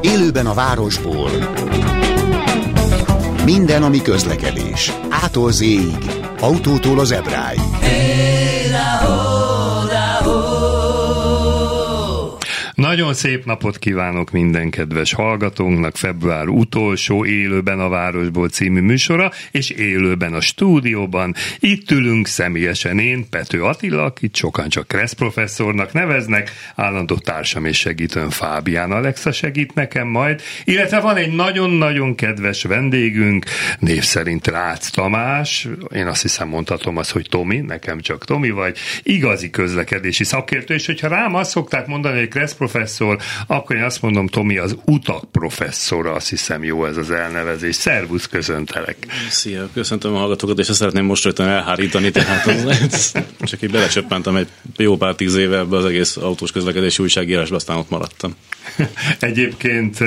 Élőben a városból. Minden, ami közlekedés. Ától z autótól az ebráig. Hey, Nagyon szép napot kívánok minden kedves hallgatónknak február utolsó élőben a Városból című műsora, és élőben a stúdióban. Itt ülünk személyesen én, Pető Attila, akit sokan csak Kressz professzornak neveznek, állandó társam és segítőn Fábián Alexa segít nekem majd, illetve van egy nagyon-nagyon kedves vendégünk, név szerint Rácz Tamás, én azt hiszem mondhatom azt, hogy Tomi, nekem csak Tomi vagy, igazi közlekedési szakértő, és hogyha rám azt szokták mondani, hogy Kressz professzor, akkor én azt mondom, Tomi, az utak professzora, azt hiszem jó ez az elnevezés. Szervusz, köszöntelek. Szia, köszöntöm a hallgatókat, és ezt szeretném most rögtön elhárítani, tehát az, csak így belecsöppentem egy jó pár tíz éve ebbe az egész autós közlekedési újságírásba, aztán ott maradtam. Egyébként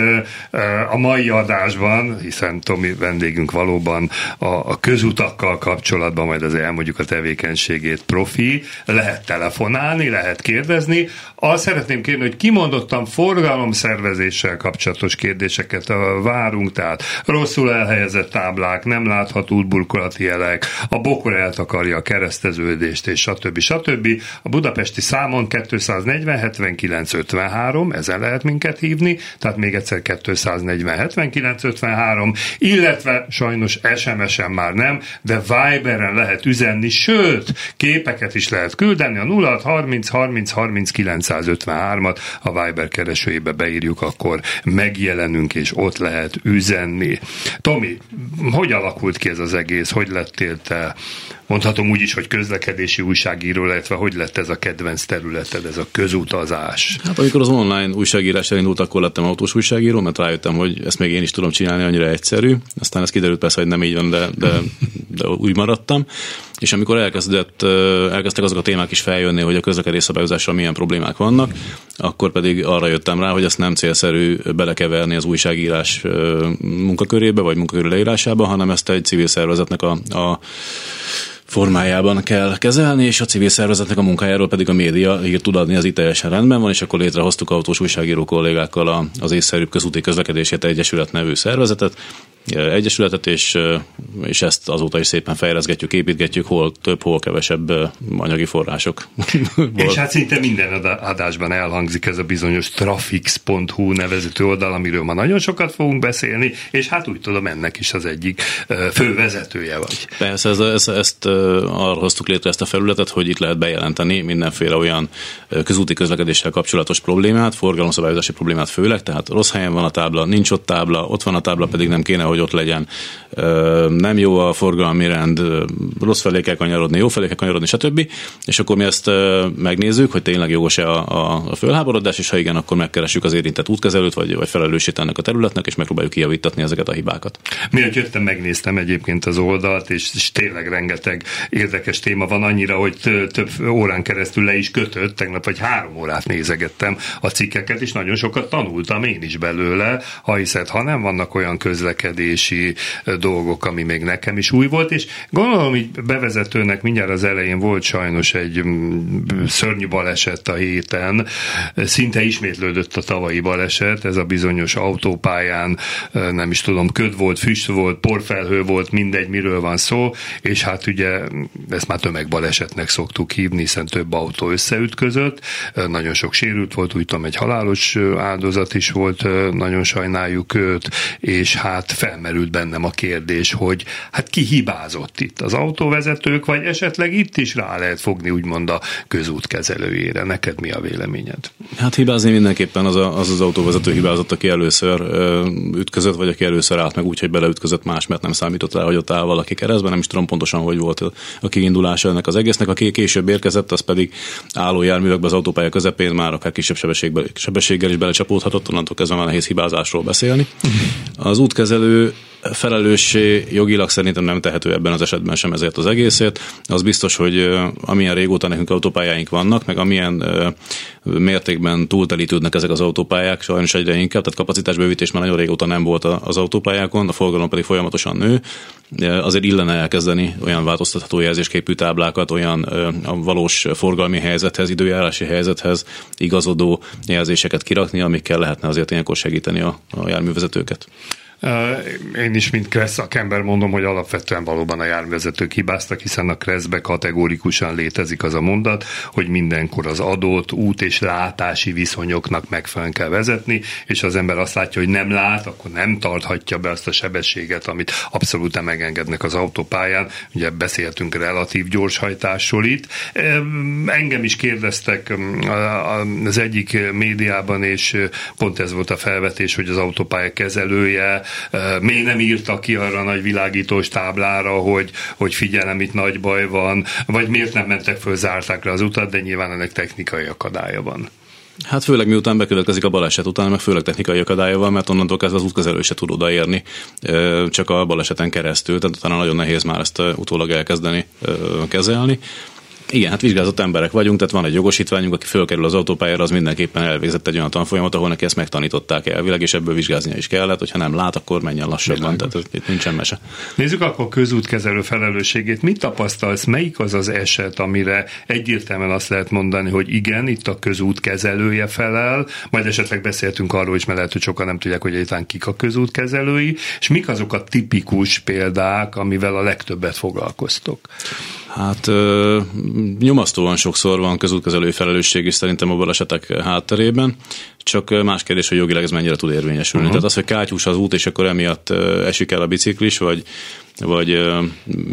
a mai adásban, hiszen Tomi vendégünk valóban a, a közutakkal kapcsolatban majd az elmondjuk a tevékenységét profi, lehet telefonálni, lehet kérdezni. Azt szeretném kérni, hogy kimondottan forgalomszervezéssel kapcsolatos kérdéseket várunk, tehát rosszul elhelyezett táblák, nem látható útburkolati jelek, a bokor eltakarja a kereszteződést, és stb. stb. A budapesti számon 240 79 53, ezen lehet minket hívni, tehát még egyszer 240 79 53, illetve sajnos SMS-en már nem, de Viberen lehet üzenni, sőt, képeket is lehet küldeni a 06 30 30 30 953-at a Viber keresőjébe beírjuk, akkor megjelenünk, és ott lehet üzenni. Tomi, hogy alakult ki ez az egész? Hogy lettél te mondhatom úgy is, hogy közlekedési újságíró, illetve hogy lett ez a kedvenc területed, ez a közutazás? Hát amikor az online újságírás elindult, akkor lettem autós újságíró, mert rájöttem, hogy ezt még én is tudom csinálni, annyira egyszerű. Aztán ez kiderült persze, hogy nem így van, de, de, de úgy maradtam. És amikor elkezdett, elkezdtek azok a témák is feljönni, hogy a közlekedés szabályozással milyen problémák vannak, akkor pedig arra jöttem rá, hogy ezt nem célszerű belekeverni az újságírás munkakörébe, vagy munkakörű leírásába, hanem ezt egy civil szervezetnek a, a formájában kell kezelni, és a civil szervezetnek a munkájáról pedig a média írt tud adni, az itt teljesen rendben van, és akkor létrehoztuk autós újságíró kollégákkal az észszerűbb közúti közlekedését egyesület nevű szervezetet, egyesületet, és, és ezt azóta is szépen fejleszgetjük, építgetjük, hol több, hol kevesebb anyagi források. és hát szinte minden adásban elhangzik ez a bizonyos trafix.hu nevezető oldal, amiről ma nagyon sokat fogunk beszélni, és hát úgy tudom, ennek is az egyik fő vezetője vagy. Persze, ez, ez, ezt arra hoztuk létre ezt a felületet, hogy itt lehet bejelenteni mindenféle olyan közúti közlekedéssel kapcsolatos problémát, forgalomszabályozási problémát főleg, tehát rossz helyen van a tábla, nincs ott tábla, ott van a tábla, pedig nem kéne, hogy ott legyen. Nem jó a forgalmi rend, rossz felé kell kanyarodni, jó felé kell kanyarodni, stb. És akkor mi ezt megnézzük, hogy tényleg jogos-e a, a, fölháborodás, és ha igen, akkor megkeressük az érintett útkezelőt, vagy, vagy felelősít ennek a területnek, és megpróbáljuk kijavítatni ezeket a hibákat. Miért jöttem, megnéztem egyébként az oldalt, és, és tényleg rengeteg érdekes téma van annyira, hogy több órán keresztül le is kötött, tegnap vagy három órát nézegettem a cikkeket, és nagyon sokat tanultam én is belőle, ha hiszed, ha nem vannak olyan közlekedési dolgok, ami még nekem is új volt, és gondolom, hogy bevezetőnek mindjárt az elején volt sajnos egy szörnyű baleset a héten, szinte ismétlődött a tavalyi baleset, ez a bizonyos autópályán, nem is tudom, köd volt, füst volt, porfelhő volt, mindegy, miről van szó, és hát ugye ezt már tömegbalesetnek szoktuk hívni, hiszen több autó összeütközött, nagyon sok sérült volt, úgy tudom, egy halálos áldozat is volt, nagyon sajnáljuk őt, és hát felmerült bennem a kérdés, hogy hát ki hibázott itt, az autóvezetők, vagy esetleg itt is rá lehet fogni úgymond a közút kezelőjére. Neked mi a véleményed? Hát hibázni mindenképpen az a, az, az autóvezető hibázott, aki először ö, ütközött, vagy aki először állt meg úgy, hogy beleütközött más, mert nem számított rá, hogy ott áll valaki keresztben, nem is tudom pontosan, hogy volt a kiindulása ennek az egésznek. Aki később érkezett, az pedig álló járművekbe az autópálya közepén már akár kisebb sebességgel is belecsapódhatott, onnantól kezdve már nehéz hibázásról beszélni. Az útkezelő ő felelőssé jogilag szerintem nem tehető ebben az esetben sem ezért az egészért. Az biztos, hogy amilyen régóta nekünk autópályáink vannak, meg amilyen mértékben túltelítődnek ezek az autópályák, sajnos egyre inkább, tehát kapacitásbővítés már nagyon régóta nem volt az autópályákon, a forgalom pedig folyamatosan nő. Azért illene elkezdeni olyan változtatható jelzésképű táblákat, olyan a valós forgalmi helyzethez, időjárási helyzethez igazodó jelzéseket kirakni, amikkel lehetne azért ilyenkor segíteni a, a járművezetőket. Én is, mint Kressz szakember mondom, hogy alapvetően valóban a járvezetők hibáztak, hiszen a Kresszbe kategórikusan létezik az a mondat, hogy mindenkor az adott út és látási viszonyoknak megfelelően kell vezetni, és az ember azt látja, hogy nem lát, akkor nem tarthatja be azt a sebességet, amit abszolút megengednek az autópályán. Ugye beszéltünk relatív gyorshajtásról itt. Engem is kérdeztek az egyik médiában, és pont ez volt a felvetés, hogy az autópálya kezelője még nem írta ki arra nagy világítós táblára, hogy, hogy figyelem, itt nagy baj van, vagy miért nem mentek föl, zárták le az utat, de nyilván ennek technikai akadálya van. Hát főleg miután bekövetkezik a baleset után, meg főleg technikai akadálya van, mert onnantól kezdve az útkezelő se tud odaérni, csak a baleseten keresztül, tehát utána nagyon nehéz már ezt utólag elkezdeni kezelni. Igen, hát vizsgázott emberek vagyunk, tehát van egy jogosítványunk, aki fölkerül az autópályára, az mindenképpen elvégzett egy olyan tanfolyamat, ahol neki ezt megtanították elvileg, és ebből vizsgáznia is kellett, hogyha nem lát, akkor menjen lassabban, tehát itt nincsen mese. Nézzük akkor közútkezelő felelősségét. Mit tapasztalsz, melyik az az eset, amire egyértelműen azt lehet mondani, hogy igen, itt a közútkezelője felel, majd esetleg beszéltünk arról is, mert lehet, hogy sokan nem tudják, hogy egyáltalán kik a közútkezelői, és mik azok a tipikus példák, amivel a legtöbbet foglalkoztok? Hát ö, nyomasztóan sokszor van közútkezelői felelősség is szerintem a balesetek hátterében, csak más kérdés, hogy jogileg ez mennyire tud érvényesülni. Uh-huh. Tehát az, hogy kátyús az út, és akkor emiatt esik el a biciklis, vagy, vagy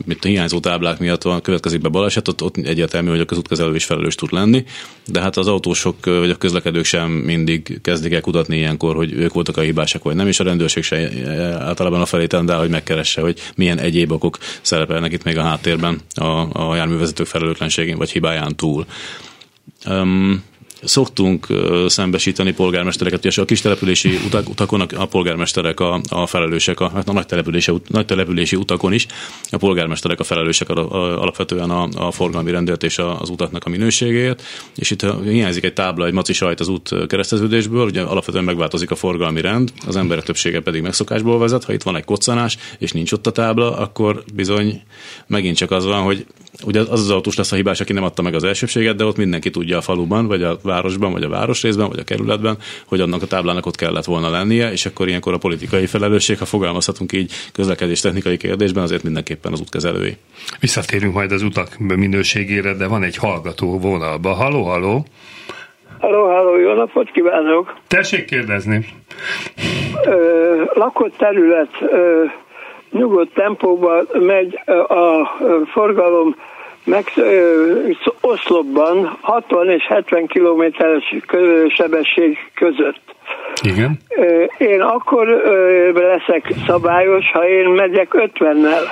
mit hiányzó táblák miatt van, következik be baleset, ott, ott egyértelmű, hogy a közútkezelő is felelős tud lenni, de hát az autósok vagy a közlekedők sem mindig kezdik el kutatni ilyenkor, hogy ők voltak a hibásak, vagy nem, és a rendőrség se általában a felé tendál, hogy megkeresse, hogy milyen egyéb okok szerepelnek itt még a háttérben a, a járművezetők felelőtlenségén vagy hibáján túl. Um, szoktunk szembesíteni polgármestereket, és a kis települési utakon a polgármesterek a, a felelősek, a, hát a nagy, települési, nagy települési utakon is. A polgármesterek a felelősek alapvetően a, a forgalmi rendőrt és az utaknak a minőségéért, és itt hiányzik egy tábla, egy maci sajt az út kereszteződésből, ugye alapvetően megváltozik a forgalmi rend, az emberek többsége pedig megszokásból vezet, ha itt van egy koccanás, és nincs ott a tábla, akkor bizony megint csak az van, hogy ugye az az autós lesz a hibás, aki nem adta meg az elsőbséget, de ott mindenki tudja a faluban, vagy a városban, vagy a városrészben, vagy a kerületben, hogy annak a táblának ott kellett volna lennie, és akkor ilyenkor a politikai felelősség, ha fogalmazhatunk így közlekedés technikai kérdésben, azért mindenképpen az útkezelői. Visszatérünk majd az utak minőségére, de van egy hallgató vonalba. Haló, haló! Halló, halló, jó napot kívánok! Tessék kérdezni! Ö, lakott terület, ö, nyugodt tempóban megy a forgalom meg oszlopban 60 és 70 kilométeres sebesség között. Igen. Én akkor leszek szabályos, ha én megyek 50-nel.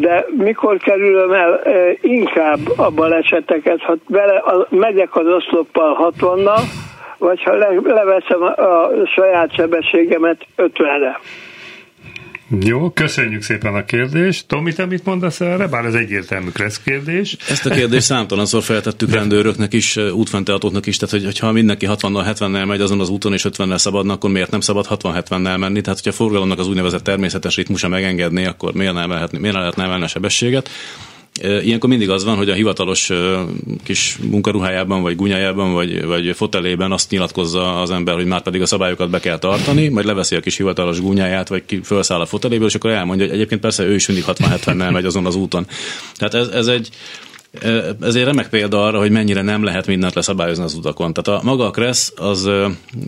De mikor kerülöm el inkább a baleseteket, ha bele, megyek az oszloppal 60-nal, vagy ha le, leveszem a, a saját sebességemet 50-re. Jó, köszönjük szépen a kérdést. Tomi, te mit mondasz erre? Bár ez egyértelmű kressz kérdés. Ezt a kérdést számtalanszor feltettük rendőröknek is, útfenntartóknak is, tehát hogy, ha mindenki 60-nal, 70-nel megy azon az úton és 50-nel szabadna, akkor miért nem szabad 60-70-nel menni? Tehát, hogyha a forgalomnak az úgynevezett természetes ritmusa megengedni, akkor miért nem, lehetni, miért lehetne emelni a sebességet? Ilyenkor mindig az van, hogy a hivatalos kis munkaruhájában, vagy gunyájában, vagy, vagy fotelében azt nyilatkozza az ember, hogy már pedig a szabályokat be kell tartani, majd leveszi a kis hivatalos gunyáját, vagy ki felszáll a foteléből, és akkor elmondja, hogy egyébként persze ő is mindig 60-70-nel megy azon az úton. Tehát ez, ez egy ez egy remek példa arra, hogy mennyire nem lehet mindent leszabályozni az utakon. Tehát a maga a KRESZ az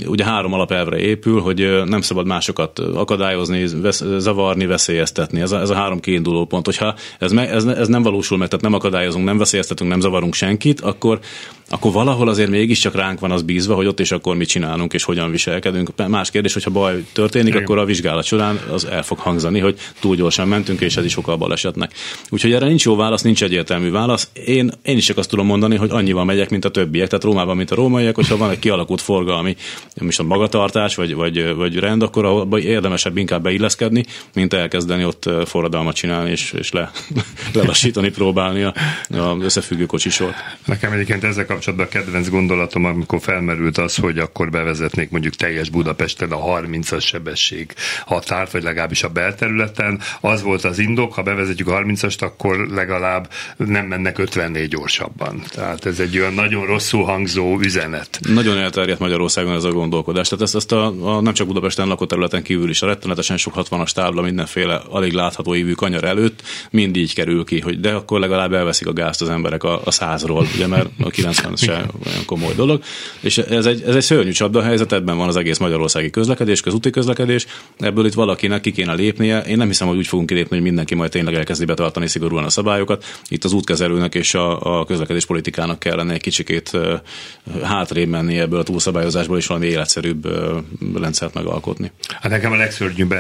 ugye három alapelvre épül, hogy nem szabad másokat akadályozni, zavarni, veszélyeztetni. Ez a, ez a három kiinduló pont. Hogyha ez, me, ez, ez nem valósul meg, tehát nem akadályozunk, nem veszélyeztetünk, nem zavarunk senkit, akkor akkor valahol azért mégiscsak ránk van az bízva, hogy ott és akkor mit csinálunk és hogyan viselkedünk. Más kérdés, hogyha baj történik, Igen. akkor a vizsgálat során az el fog hangzani, hogy túl gyorsan mentünk, és ez is oka a balesetnek. Úgyhogy erre nincs jó válasz, nincs egyértelmű válasz. Én, én is csak azt tudom mondani, hogy annyival megyek, mint a többiek. Tehát Rómában, mint a rómaiak, hogyha van egy kialakult forgalmi, is a magatartás vagy, vagy, vagy rend, akkor abban érdemesebb inkább beilleszkedni, mint elkezdeni ott forradalmat csinálni és, és le, lelassítani, próbálni a, a összefüggő kocsisort. Nekem egyébként ezzel kapcsolatban a kedvenc gondolatom, amikor felmerült az, hogy akkor bevezetnék mondjuk teljes Budapesten a 30-as sebesség határt, vagy legalábbis a belterületen. Az volt az indok, ha bevezetjük a 30-ast, akkor legalább nem mennek 54 gyorsabban. Tehát ez egy olyan nagyon rosszul hangzó üzenet. Nagyon elterjedt Magyarországon ez a gondolkodás. Tehát ezt, ezt a, a nem csak Budapesten lakott területen kívül is a rettenetesen sok 60-as tábla mindenféle alig látható ívű kanyar előtt mind így kerül ki, hogy de akkor legalább elveszik a gázt az emberek a, a százról, ugye, mert a 90 se olyan komoly dolog. És ez egy, ez egy szörnyű csapda helyzet, ebben van az egész magyarországi közlekedés, közúti közlekedés, ebből itt valakinek ki kéne lépnie. Én nem hiszem, hogy úgy fogunk kilépni, hogy mindenki majd tényleg elkezdi betartani szigorúan a szabályokat. Itt az útkezelőnek és a, a közlekedés politikának kellene egy kicsikét hátrébb menni ebből a túlszabályozásból, és valami életszerűbb rendszert megalkotni. Hát nekem a legszörnyűbb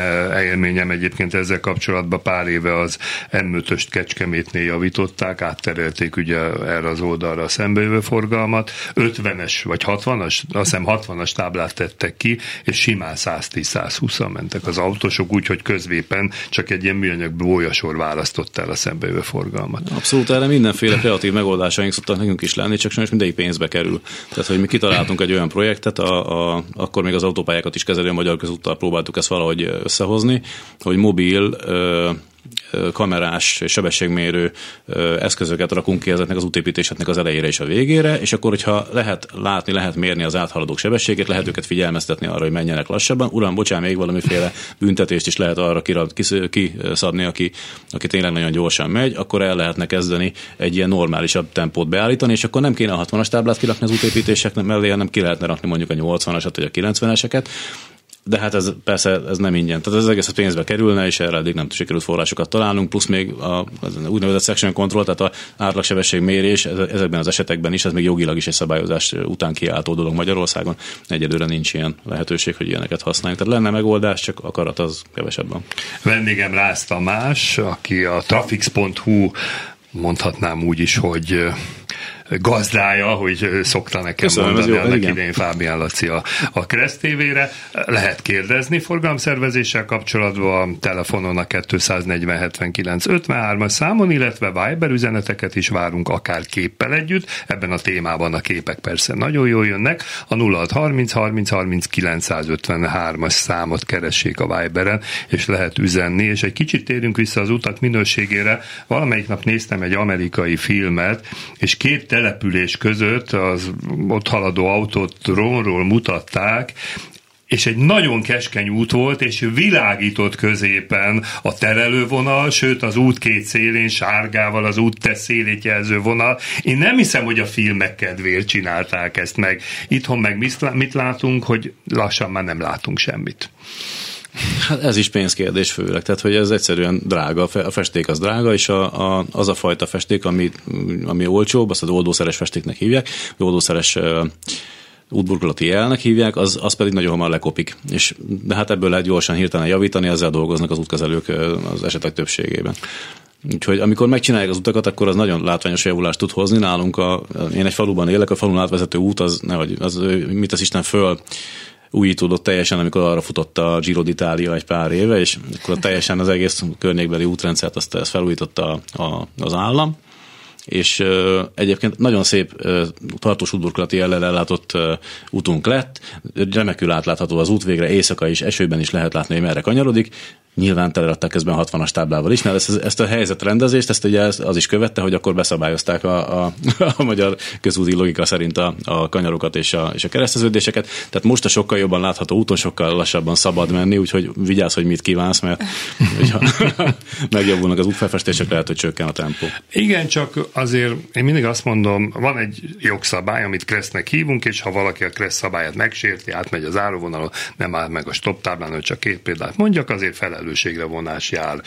élményem egyébként ezzel kapcsolatban pár éve az M5-öst Kecskemétnél javították, átterelték ugye erre az oldalra a szembejövő forgalmat, 50-es vagy 60-as, azt hiszem 60-as táblát tettek ki, és simán 110-120-an mentek az autósok, úgyhogy közvépen csak egy ilyen műanyag bójasor választott el a szembejövő forgalmat. Abszolút, erre mindenféle kreatív megoldásaink szoktak nekünk is lenni, csak sajnos mindegyik pénzbe kerül. Tehát, hogy mi kitaláltunk egy olyan projektet, a, a, akkor még az autópályákat is kezelő magyar közúttal próbáltuk ezt valahogy összehozni, hogy mobil ö, kamerás sebességmérő eszközöket rakunk ki ezeknek az útépítéseknek az elejére és a végére, és akkor, hogyha lehet látni, lehet mérni az áthaladók sebességét, lehet őket figyelmeztetni arra, hogy menjenek lassabban. Uram, bocsán, még valamiféle büntetést is lehet arra kiszabni, aki, aki tényleg nagyon gyorsan megy, akkor el lehetne kezdeni egy ilyen normálisabb tempót beállítani, és akkor nem kéne a 60-as táblát kirakni az útépítések mellé, hanem ki lehetne rakni mondjuk a 80-asat vagy a 90-eseket, de hát ez persze ez nem ingyen. Tehát ez egész a pénzbe kerülne, és erre eddig nem sikerült forrásokat találnunk, plusz még a az úgynevezett section control, tehát a átlagsebesség mérés ezekben az esetekben is, ez még jogilag is egy szabályozás után kiáltó dolog Magyarországon. Egyedülre nincs ilyen lehetőség, hogy ilyeneket használjunk. Tehát lenne megoldás, csak akarat az kevesebben. Vendégem Rász Tamás, aki a trafix.hu mondhatnám úgy is, hogy gazdája, hogy szokta nekem Köszönöm, mondani jó, annak igen. idején Fábián Laci a, a Kressz TV-re. Lehet kérdezni forgalomszervezéssel kapcsolatban telefonon a 240 53 as számon, illetve Viber üzeneteket is várunk akár képpel együtt. Ebben a témában a képek persze nagyon jól jönnek. A 0630 30 30 953-as számot keressék a Viberen, és lehet üzenni, és egy kicsit térünk vissza az utak minőségére. Valamelyik nap néztem egy amerikai filmet, és két település között az ott haladó autót drónról mutatták, és egy nagyon keskeny út volt, és világított középen a terelővonal, sőt az út két szélén sárgával az út te szélét jelző vonal. Én nem hiszem, hogy a filmek kedvéért csinálták ezt meg. Itthon meg mit látunk, hogy lassan már nem látunk semmit. Hát ez is pénzkérdés főleg, tehát hogy ez egyszerűen drága, a festék az drága, és a, a, az a fajta festék, ami, ami olcsóbb, azt az oldószeres festéknek hívják, oldószeres útburkolati jelnek hívják, az, az pedig nagyon hamar lekopik. És, de hát ebből lehet gyorsan hirtelen javítani, ezzel dolgoznak az útkezelők az esetek többségében. Úgyhogy amikor megcsinálják az utakat, akkor az nagyon látványos javulást tud hozni. Nálunk a, én egy faluban élek, a falun átvezető út az, nehogy, az mit az Isten föl újítódott teljesen, amikor arra futott a Giro d'Italia egy pár éve, és akkor teljesen az egész környékbeli útrendszert azt, ezt felújította a, az állam, és egyébként nagyon szép tartós udburkolati jellel ellátott útunk lett, remekül átlátható az út végre, éjszaka is, esőben is lehet látni, hogy merre kanyarodik, nyilván teleadták közben 60-as táblával is, mert ezt, ezt a helyzetrendezést, ezt ugye az is követte, hogy akkor beszabályozták a, a, a magyar közúti logika szerint a, a kanyarokat és a, és a kereszteződéseket. Tehát most a sokkal jobban látható úton sokkal lassabban szabad menni, úgyhogy vigyázz, hogy mit kívánsz, mert hogyha megjavulnak az útfelfestések, lehet, hogy csökken a tempó. Igen, csak azért én mindig azt mondom, van egy jogszabály, amit Kressznek hívunk, és ha valaki a Kressz szabályát megsérti, átmegy az áróvonalon, nem áll meg a stop táblán, hogy csak két példát mondjak, azért felelősségre vonás jár.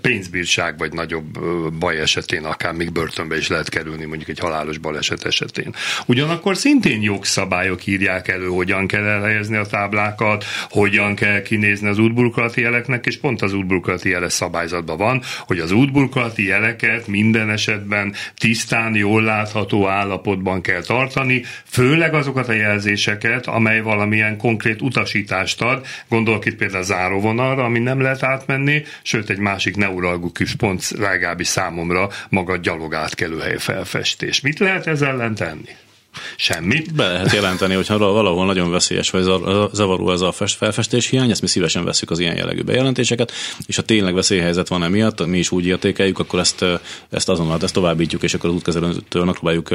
Pénzbírság vagy nagyobb baj esetén akár még börtönbe is lehet kerülni, mondjuk egy halálos baleset esetén. Ugyanakkor szintén jogszabályok írják elő, hogyan kell elhelyezni a táblákat, hogyan kell kinézni az útburkolati jeleknek, és pont az útburkolati jeles szabályzatban van, hogy az útburkolati jeleket minden esetben tisztán, jól látható állapotban kell tartani, főleg azokat a jelzéseket, amely valamilyen konkrét utasítást ad. Gondolok itt például záróvonalra, ami nem lehet átmenni, sőt egy másik neuralgikus pont legalábbis számomra maga gyalogátkelőhely felfestés. Mit lehet ezzel ellen tenni? Semmit. Be lehet jelenteni, hogy valahol nagyon veszélyes vagy zavaró ez a felfestés hiány, ezt mi szívesen veszük az ilyen jellegű bejelentéseket, és ha tényleg veszélyhelyzet van emiatt, mi is úgy értékeljük, akkor ezt, ezt azonnal ezt továbbítjuk, és akkor az útkezelőtől megpróbáljuk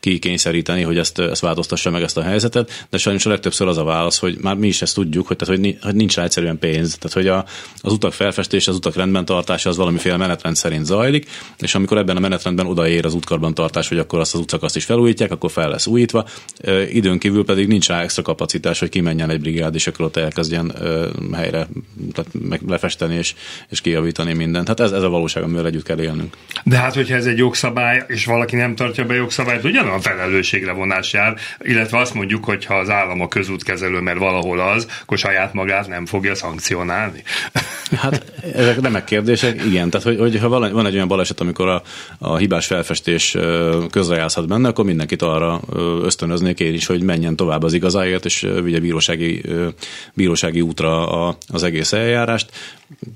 kikényszeríteni, hogy ezt, ezt változtassa meg ezt a helyzetet, de sajnos a legtöbbször az a válasz, hogy már mi is ezt tudjuk, hogy, tehát, hogy nincs rá egyszerűen pénz. Tehát, hogy a, az utak felfestése, az utak rendben tartása az valamiféle menetrend szerint zajlik, és amikor ebben a menetrendben odaér az útkarban tartás, hogy akkor azt az utcakaszt is felújítják, akkor fel lesz újítva, időn kívül pedig nincs rá extra kapacitás, hogy kimenjen egy brigád, és akkor ott elkezdjen helyre tehát meg lefesteni és, és kijavítani mindent. Hát ez, ez a valóság, amivel együtt kell élnünk. De hát, hogyha ez egy jogszabály, és valaki nem tartja be jogszabályt, ugyanolyan felelősségre vonás jár, illetve azt mondjuk, hogy ha az állam a közútkezelő, mert valahol az, akkor saját magát nem fogja szankcionálni. Hát ezek nem kérdések, igen. Tehát, hogy, hogy ha van egy olyan baleset, amikor a, a hibás felfestés közrejátszhat benne, akkor mindenkit arra ösztönöznék én is, hogy menjen tovább az igazáért, és vigye bírósági, bírósági útra az egész eljárást.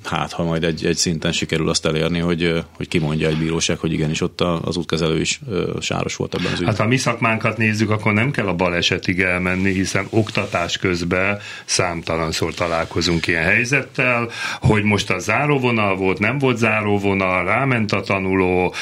Hát, ha majd egy, egy szinten sikerül azt elérni, hogy, hogy kimondja egy bíróság, hogy igenis ott az útkezelő is sáros volt ebben az ügyben. Hát ha mi szakmánkat nézzük, akkor nem kell a balesetig elmenni, hiszen oktatás közben számtalanszor találkozunk ilyen helyzettel, hogy most a záróvonal volt, nem volt záróvonal, ráment a tanuló,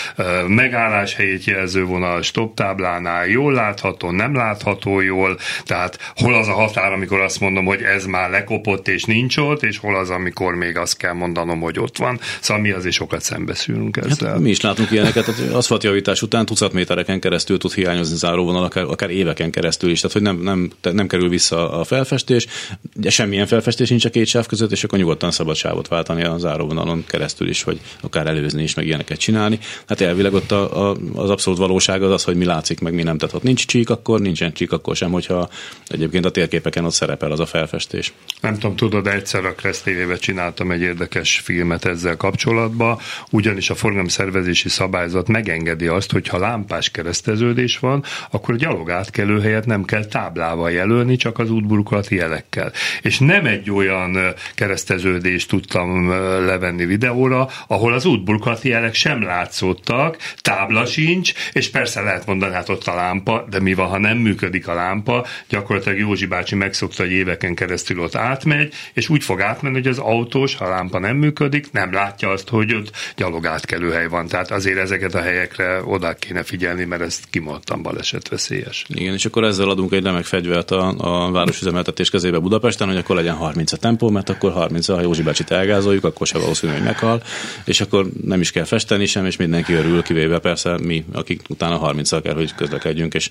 megállás helyét jelző vonal, stop táblánál, jól látható, nem látható jól, tehát hol az a határ, amikor azt mondom, hogy ez már lekopott és nincs ott, és hol az, amikor még azt kell mondanom, hogy ott van. Szóval mi azért sokat szembeszülünk hát ezzel. Hát, mi is látunk ilyeneket, tehát aszfaltjavítás után tucat métereken keresztül tud hiányozni záróvonal, akár, akár éveken keresztül is, tehát hogy nem, nem, nem kerül vissza a felfestés, de semmilyen felfestés nincs a két sáv között, és akkor nyugodtan szabad sávot váltani a záróvonalon keresztül is, hogy akár előzni is, meg ilyeneket csinálni. Hát elvileg ott a, a, az abszolút valóság az az, hogy mi látszik, meg mi nem. Tehát ott nincs csík, akkor nincsen csík, akkor sem, hogyha egyébként a térképeken ott szerepel az a felfestés. Nem tudom, tudod, egyszer a Kressz csináltam egy érdekes filmet ezzel kapcsolatban, ugyanis a forgalomszervezési szabályzat megengedi azt, hogy ha lámpás kereszteződés van, akkor a gyalog átkelő helyet nem kell táblával jelölni, csak az útburkolati jelekkel. És nem egy olyan kereszteződést tudtam levenni videóra, ahol az útburkolati jelek sem látszottak, tábla sincs, és persze lehet mondani, hát ott a lámpa, de mi van, ha nem működik a lámpa, gyakorlatilag Józsi bácsi megszokta, hogy éveken keresztül ott átmegy, és úgy fog átmenni, hogy az autós, ha a lámpa nem működik, nem látja azt, hogy ott hely van. Tehát azért ezeket a helyekre oda kéne figyelni, mert ezt kimondtam balesetveszélyes. Igen, és akkor ezzel adunk egy remek fegyvert a, a városüzemeltetés kezébe Budapesten, hogy akkor legyen 30 a tempó, mert akkor 30 ha Józsi bácsit elgázoljuk, akkor se valószínű, hogy meghal, és akkor nem is kell festeni sem, és mindenki örül, kivéve persze mi, akik utána 30 kell, hogy közlekedjünk, Turkish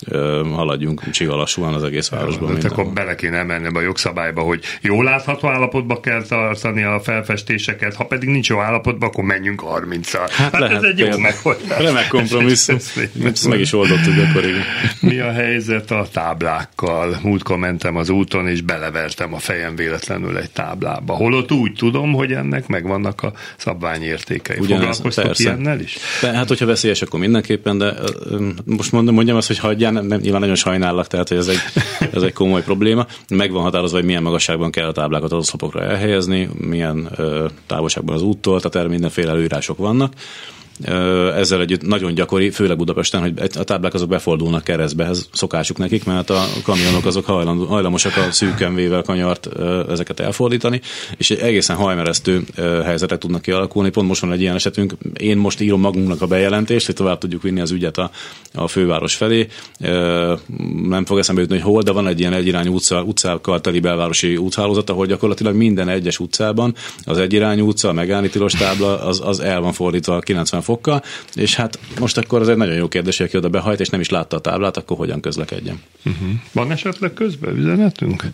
és haladjunk csiga lassúan az egész városban. Ja, akkor bele kéne emelni a jogszabályba, hogy jól látható állapotban kell tartani a felfestéseket, ha pedig nincs jó állapotban, akkor menjünk 30-al. Hát, hát lehet, ez egy jó megoldás. Remek kompromisszum. Ezt meg is oldottuk akkor igen. Mi a helyzet a táblákkal? Múltkor mentem az úton, és belevertem a fejem véletlenül egy táblába. Holott úgy tudom, hogy ennek megvannak a szabványértékei. Ugyanez, Foglalkoztok ilyennel is? De, hát, hogyha veszélyes, akkor mindenképpen, de most mondom, mondjam azt, hogy hagyjál, nem, nem, nyilván nagyon sajnállak, tehát hogy ez egy, ez egy komoly probléma. Meg van határozva, hogy milyen magasságban kell a táblákat az oszlopokra elhelyezni, milyen ö, távolságban az úttól, tehát erre mindenféle előírások vannak ezzel együtt nagyon gyakori, főleg Budapesten, hogy a táblák azok befordulnak keresztbe, ez szokásuk nekik, mert a kamionok azok hajlamosak a szűken vével kanyart ezeket elfordítani, és egészen hajmeresztő helyzetek tudnak kialakulni. Pont most van egy ilyen esetünk, én most írom magunknak a bejelentést, hogy tovább tudjuk vinni az ügyet a, a főváros felé. Nem fog eszembe jutni, hogy hol, de van egy ilyen egyirányú utca, utcákkal teli belvárosi úthálózat, ahol gyakorlatilag minden egyes utcában az egyirányú utca, a megállni tábla, az, az el van fordítva 90 fokkal, és hát most akkor az egy nagyon jó kérdés, hogy aki oda behajt, és nem is látta a táblát, akkor hogyan közlekedjen. Uh-huh. Van esetleg közben üzenetünk?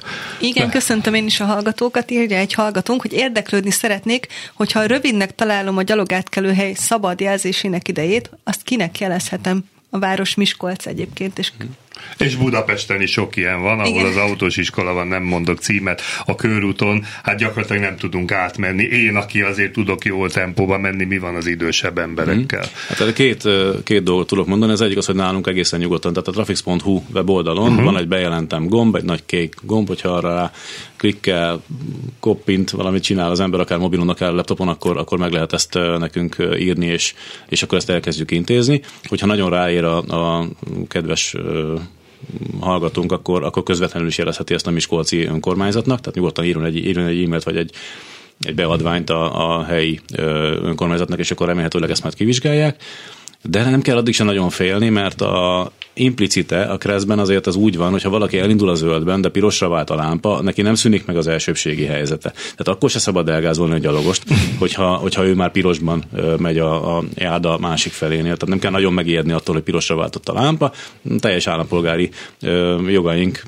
Igen, De. köszöntöm én is a hallgatókat, írja egy hallgatónk, hogy érdeklődni szeretnék, hogyha rövidnek találom a gyalogátkelőhely szabad jelzésének idejét, azt kinek jelezhetem? A város Miskolc egyébként, és uh-huh és Budapesten is sok ilyen van, ahol Igen. az autós iskola van, nem mondok címet, a körúton, hát gyakorlatilag nem tudunk átmenni. Én, aki azért tudok jó tempóban menni, mi van az idősebb emberekkel? Hmm. Hát két, két dolgot tudok mondani. Az egyik az, hogy nálunk egészen nyugodtan, tehát a traffic.hu weboldalon uh-huh. van egy bejelentem gomb, egy nagy kék gomb, hogyha arra rá klikkel, koppint, valamit csinál az ember, akár mobilon, akár laptopon, akkor, akkor meg lehet ezt nekünk írni, és, és akkor ezt elkezdjük intézni. Hogyha nagyon ráér a, a kedves hallgatunk, akkor, akkor közvetlenül is jelezheti ezt a Miskolci önkormányzatnak, tehát nyugodtan írjon egy, írjon egy e-mailt vagy egy, egy beadványt a, a helyi önkormányzatnak, és akkor remélhetőleg ezt majd kivizsgálják. De nem kell addig sem nagyon félni, mert a implicite a kreszben azért az úgy van, hogy ha valaki elindul a zöldben, de pirosra vált a lámpa, neki nem szűnik meg az elsőbségi helyzete. Tehát akkor se szabad elgázolni a gyalogost, hogyha, hogyha ő már pirosban megy a, a járda másik felénél. Tehát nem kell nagyon megijedni attól, hogy pirosra váltott a lámpa. Teljes állampolgári jogaink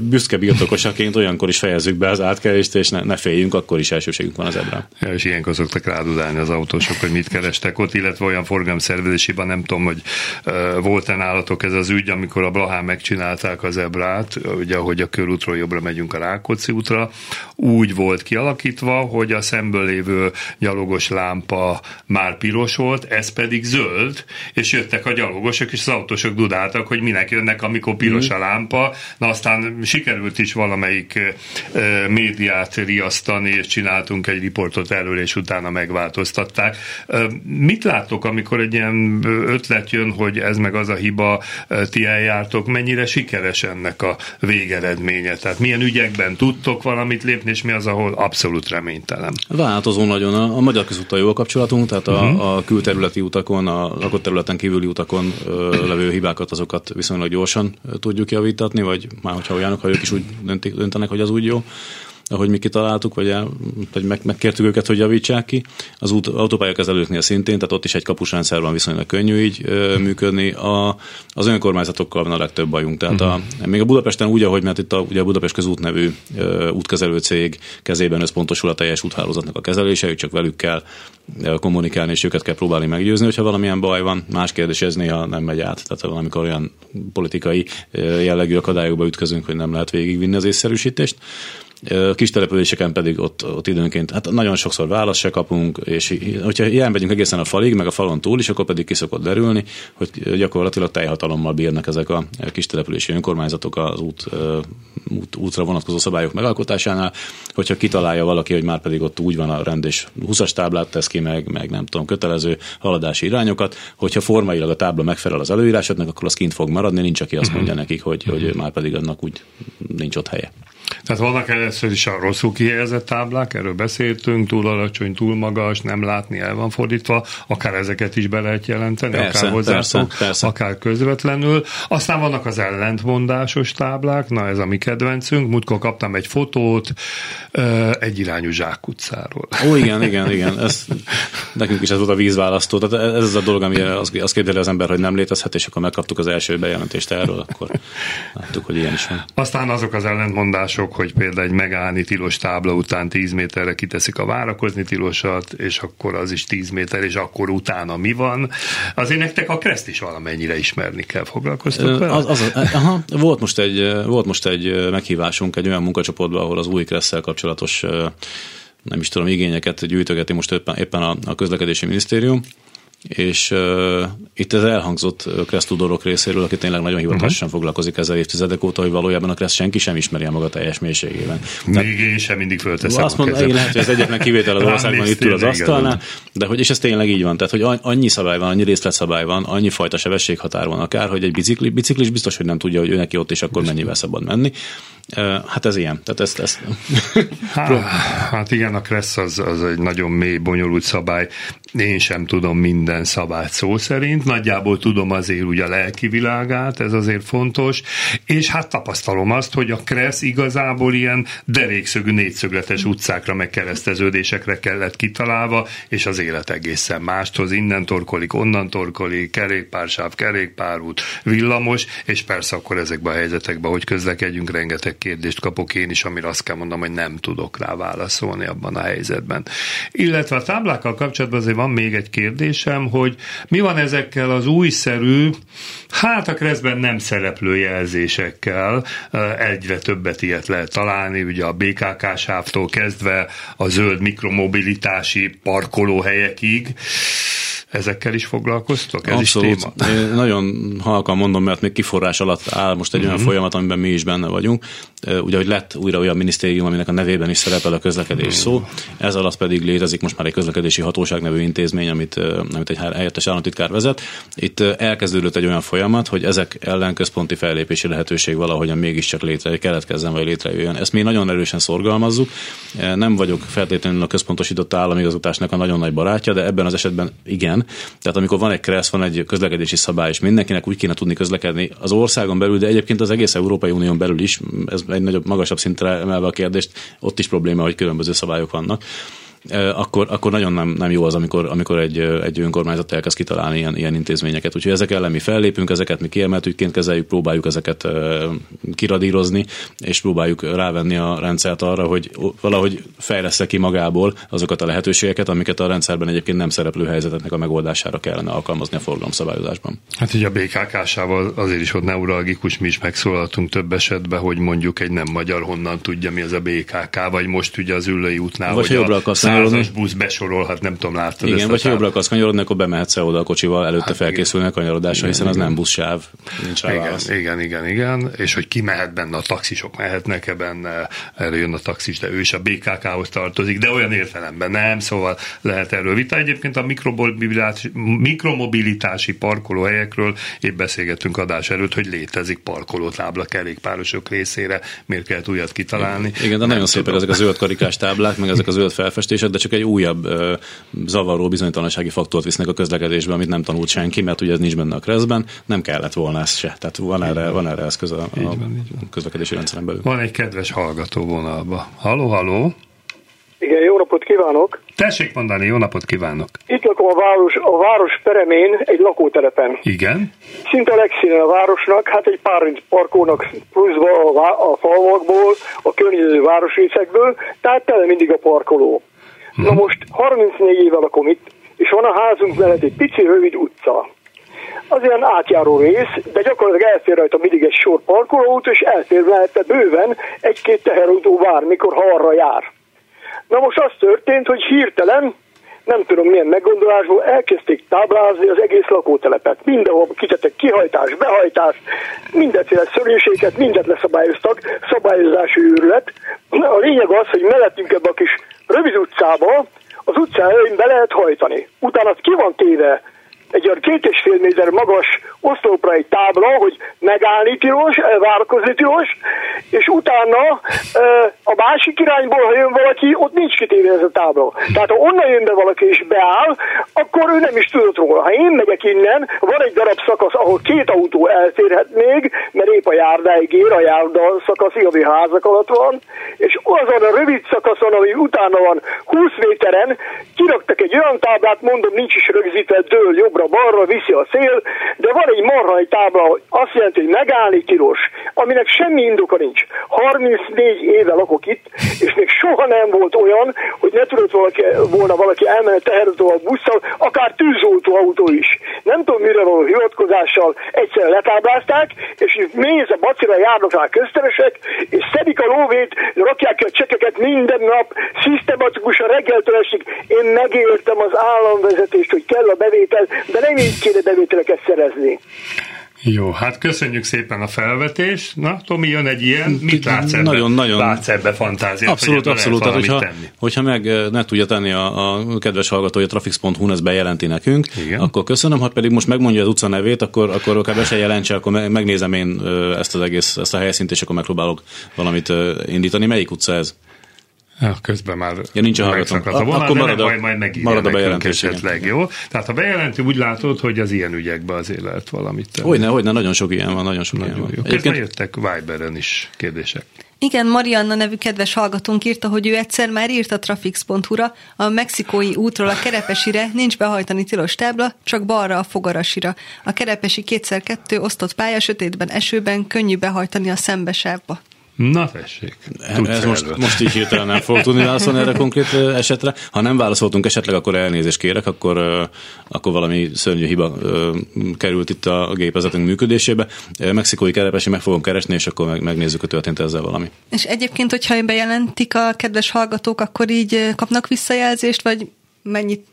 büszke birtokosaként olyankor is fejezzük be az átkelést, és ne, ne féljünk, akkor is elsőségünk van az ebben. Ja, és ilyenkor szoktak rádudálni az autósok, hogy mit kerestek ott, illetve olyan forgalomszervezésében nem tudom, hogy uh, volt-e nálatok ez az ügy, amikor a Blahán megcsinálták az ebrát, ugye, ahogy a körútról jobbra megyünk a Rákóczi útra, úgy volt kialakítva, hogy a szemből lévő gyalogos lámpa már piros volt, ez pedig zöld, és jöttek a gyalogosok, és az autósok dudáltak, hogy minek jönnek, amikor piros a lámpa. Na aztán sikerült is valamelyik e, médiát riasztani, és csináltunk egy riportot elől, és utána megváltoztatták. E, mit látok, amikor egy ilyen ötlet jön, hogy ez meg az a hiba, ti eljártok, mennyire sikeres ennek a végeredménye? Tehát milyen ügyekben tudtok valamit lépni, és mi az, ahol abszolút reménytelen? Változó nagyon. A, a magyar közúttal jó a kapcsolatunk, tehát a, uh-huh. a külterületi utakon, a lakott területen kívüli utakon ö, levő hibákat, azokat viszonylag gyorsan tudjuk javítatni, vagy már hogyha olyanok, ha ők is úgy döntik, döntenek, hogy az úgy jó ahogy mi kitaláltuk, vagy, el, vagy meg, megkértük őket, hogy javítsák ki. Az út, autópályakezelőknél szintén, tehát ott is egy kapusrendszer van viszonylag könnyű így ö, működni. A, az önkormányzatokkal van a legtöbb bajunk. Tehát a, mhm. még a Budapesten úgy, ahogy mert itt a, ugye a Budapest közút nevű ö, útkezelő cég kezében összpontosul a teljes úthálózatnak a kezelése, csak velük kell kommunikálni, és őket kell próbálni meggyőzni, hogyha valamilyen baj van. Más kérdés, ez néha nem megy át. Tehát valamikor olyan politikai jellegű akadályokba ütközünk, hogy nem lehet végigvinni az észszerűsítést. Kis településeken pedig ott, ott időnként, hát nagyon sokszor választ se kapunk, és hogyha ilyen megyünk egészen a falig, meg a falon túl is, akkor pedig ki szokott derülni, hogy gyakorlatilag teljhatalommal bírnak ezek a kis települési önkormányzatok az út, út, útra vonatkozó szabályok megalkotásánál, hogyha kitalálja valaki, hogy már pedig ott úgy van a rend, és 20-as táblát tesz ki, meg, meg nem tudom, kötelező haladási irányokat, hogyha formailag a tábla megfelel az előírásoknak, akkor az kint fog maradni, nincs, aki azt mondja nekik, hogy, hogy már pedig annak úgy nincs ott helye. Tehát vannak először is a rosszul kihelyezett táblák, erről beszéltünk, túl alacsony, túl magas, nem látni, el van fordítva, akár ezeket is be lehet jelenteni, persze, akár hozzászok, akár közvetlenül. Aztán vannak az ellentmondásos táblák, na ez a mi kedvencünk, múltkor kaptam egy fotót egy irányú zsákutcáról. Ó, igen, igen, igen, ez, nekünk is ez volt a vízválasztó, tehát ez az a dolog, ami azt, azt kérdeli az ember, hogy nem létezhet, és akkor megkaptuk az első bejelentést erről, akkor láttuk, hogy ilyen is van. Aztán azok az ellentmondások, hogy például egy megállni tilos tábla után 10 méterre kiteszik a várakozni tilosat, és akkor az is 10 méter, és akkor utána mi van. Azért nektek a kreszt is valamennyire ismerni kell, foglalkoztok vele? Az, az, aha, volt, most egy, volt most egy meghívásunk egy olyan munkacsoportban, ahol az új kresszel kapcsolatos nem is tudom, igényeket gyűjtögeti most éppen, éppen a, a közlekedési minisztérium, és uh, itt ez elhangzott Kressz tudorok részéről, aki tényleg nagyon hivatalosan uh-huh. foglalkozik ezzel évtizedek óta, hogy valójában a Kressz senki sem ismeri a maga teljes mélységében. Még én sem mindig fölteszem Azt mondom, igen, lehet, hogy ez egyetlen kivétel az országban itt ül az asztalnál, de hogy, és ez tényleg így van. Tehát, hogy annyi szabály van, annyi részletszabály van, annyi fajta sebességhatár van akár, hogy egy bicikli, biciklis biztos, hogy nem tudja, hogy ő neki ott és akkor mennyivel szabad menni. Hát ez ilyen. Tehát ezt, ezt... Há, hát igen, a Kressz az, az egy nagyon mély, bonyolult szabály. én sem tudom minden szabályt szó szerint, nagyjából tudom azért ugye a lelki világát, ez azért fontos, és hát tapasztalom azt, hogy a Kressz igazából ilyen derékszögű négyszögletes utcákra meg kereszteződésekre kellett kitalálva, és az élet egészen másthoz, innen torkolik, onnan torkolik, kerékpársáv, kerékpárút, villamos, és persze akkor ezekben a helyzetekben, hogy közlekedjünk, rengeteg kérdést kapok én is, amire azt kell mondom, hogy nem tudok rá válaszolni abban a helyzetben. Illetve a táblákkal kapcsolatban azért van még egy kérdésem, hogy mi van ezekkel az újszerű, hát a kreszben nem szereplő jelzésekkel, egyre többet ilyet lehet találni, ugye a BKK sávtól kezdve a zöld mikromobilitási parkolóhelyekig, Ezekkel is foglalkoztok? Ez Abszolút. is téma? Én nagyon halkan mondom, mert még kiforrás alatt áll most egy uh-huh. olyan mhm. folyamat, amiben mi is benne vagyunk. Ugye, hogy lett újra olyan minisztérium, aminek a nevében is szerepel a közlekedés uh-huh. szó. Ez alatt pedig létezik most már egy közlekedési hatóság nevű intézmény, amit, amit egy helyettes államtitkár vezet. Itt elkezdődött egy olyan folyamat, hogy ezek ellen központi fellépési lehetőség valahogyan mégiscsak létre, keletkezzen vagy létrejöjjön. Ezt mi nagyon erősen szorgalmazzuk. Nem vagyok feltétlenül a központosított államigazgatásnak a nagyon nagy barátja, de ebben az esetben igen, tehát amikor van egy kressz, van egy közlekedési szabály, és mindenkinek úgy kéne tudni közlekedni az országon belül, de egyébként az egész Európai Unión belül is, ez egy nagyobb, magasabb szintre emelve a kérdést, ott is probléma, hogy különböző szabályok vannak akkor, akkor nagyon nem, nem jó az, amikor, amikor egy, egy önkormányzat elkezd kitalálni ilyen, ilyen intézményeket. Úgyhogy ezek ellen mi fellépünk, ezeket mi kiemeltükként kezeljük, próbáljuk ezeket kiradírozni, és próbáljuk rávenni a rendszert arra, hogy valahogy fejlesz ki magából azokat a lehetőségeket, amiket a rendszerben egyébként nem szereplő helyzeteknek a megoldására kellene alkalmazni a forgalomszabályozásban. Hát ugye a BKK-sával azért is ott neuralgikus, mi is megszólaltunk több esetben, hogy mondjuk egy nem magyar honnan tudja, mi az a BKK, vagy most ugye az ülői útnál, vagy hogy jobbra akarsz százas busz besorolhat, nem tudom, láttad Igen, vagy ha jobbra akarsz kanyarodni, akkor bemehetsz oda a kocsival, előtte hát, felkészülni a kanyarodásra, hiszen igen. az nem buszsáv, nincs rá igen, igen, igen, igen, és hogy ki mehet benne, a taxisok mehetnek-e benne, erről jön a taxis, de ő is a BKK-hoz tartozik, de olyan értelemben nem, szóval lehet erről vita. Egyébként a mikromobilitási, parkolóhelyekről épp beszélgettünk adás előtt, hogy létezik parkolótábla kerékpárosok részére, miért kell újat kitalálni. Igen, de nem nagyon szépek ezek a zöld karikás táblák, meg ezek a zöld felfestések, de csak egy újabb ö, zavaró bizonytalansági faktort visznek a közlekedésbe, amit nem tanult senki, mert ugye ez nincs benne a kreszben, nem kellett volna ez se. Tehát van erre, van erre eszköz a, a közlekedési rendszeren belül. Van egy kedves hallgató vonalba. Haló, haló! Igen, jó napot kívánok! Tessék mondani, jó napot kívánok! Itt lakom a város, a város peremén, egy lakótelepen. Igen? Szinte a legszínen a városnak, hát egy pár parkónak pluszba a, a falvakból, a környező városrészekből, tehát tele mindig a parkoló. Hmm. Na most 34 éve lakom itt, és van a házunk mellett egy pici rövid utca. Az ilyen átjáró rész, de gyakorlatilag elfér rajta mindig egy sor parkolóút, és elfér mellette bőven egy-két teherautó vár, mikor ha arra jár. Na most az történt, hogy hirtelen, nem tudom milyen meggondolásból elkezdték táblázni az egész lakótelepet. Mindenhol kitettek kihajtás, behajtás, mindenféle szörnyűséget, mindent leszabályoztak, szabályozási őrület. A lényeg az, hogy mellettünk ebbe a kis rövid utcába, az elején be lehet hajtani. Utána ki van téve egy olyan két és fél méter magas oszlopra egy tábla, hogy megállni tilos, várakozni tilos, és utána a másik irányból, ha jön valaki, ott nincs kitéve ez a tábla. Tehát ha onnan jön be valaki és beáll, akkor ő nem is tudott róla. Ha én megyek innen, van egy darab szakasz, ahol két autó elférhet még, mert épp a járdáig ér, a járda szakasz, ami házak alatt van, és azon a rövid szakaszon, ami utána van 20 méteren, kiraktak egy olyan táblát, mondom, nincs is rögzítve, dől jobbra-balra, viszi a szél, de van egy marhai tábla, azt jelenti, hogy megállni tilos, aminek semmi indoka nincs. 34 éve lakok itt, és még soha nem volt olyan, hogy ne tudott valaki, volna valaki elmenni teherítő a busszal, akár tűzoltó autó is. Nem tudom, mire való hivatkozással egyszer letáblázták, és méz a bacira járnak rá közteresek, és szedik a lóvét, rakják ki a csekeket minden nap, szisztematikusan reggeltől esik. Én megértem az államvezetést, hogy kell a bevétel, de nem így kéne bevételeket szerezni. Jó, hát köszönjük szépen a felvetést. Na, Tomi, jön egy ilyen, mit látsz ebbe? Nagyon, nagyon. Látsz ebbe fantáziát? Abszolút, abszolút. Tehát, hogyha, tenni? hogyha meg eh, ne tudja tenni a, a kedves hallgató, hogy a trafix.hu ezt bejelenti nekünk, Igen. akkor köszönöm, ha pedig most megmondja az utca nevét, akkor, akkor akár be se jelentse, akkor megnézem én eh, ezt az egész, ezt a helyszínt, és akkor megpróbálok valamit eh, indítani. Melyik utca ez? Ja, közben már ja, nincs a hallgatom. a vonal, akkor marad a, majd, majd marad a bejelentés esetleg, jó? Tehát a bejelentő úgy látod, hogy az ilyen ügyekbe azért lehet valamit tenni. Hogyne, hogyne, nagyon sok ilyen van, nagyon sok nagyon ilyen jó. van. Egyébként jöttek Viberen is kérdések. Igen, Marianna nevű kedves hallgatónk írta, hogy ő egyszer már írt a Trafix.hu-ra, a mexikói útról a Kerepesire nincs behajtani tilos tábla, csak balra a Fogarasira. A Kerepesi kétszer-kettő osztott pálya sötétben, esőben könnyű behajtani a szembesávba. Na tessék. Ez most, most így hirtelen nem fog tudni válaszolni erre konkrét esetre. Ha nem válaszoltunk esetleg, akkor elnézést kérek, akkor, akkor valami szörnyű hiba került itt a gépezetünk működésébe. Mexikói kerepesi meg fogom keresni, és akkor meg, megnézzük, hogy történt ezzel valami. És egyébként, hogyha bejelentik a kedves hallgatók, akkor így kapnak visszajelzést, vagy mennyit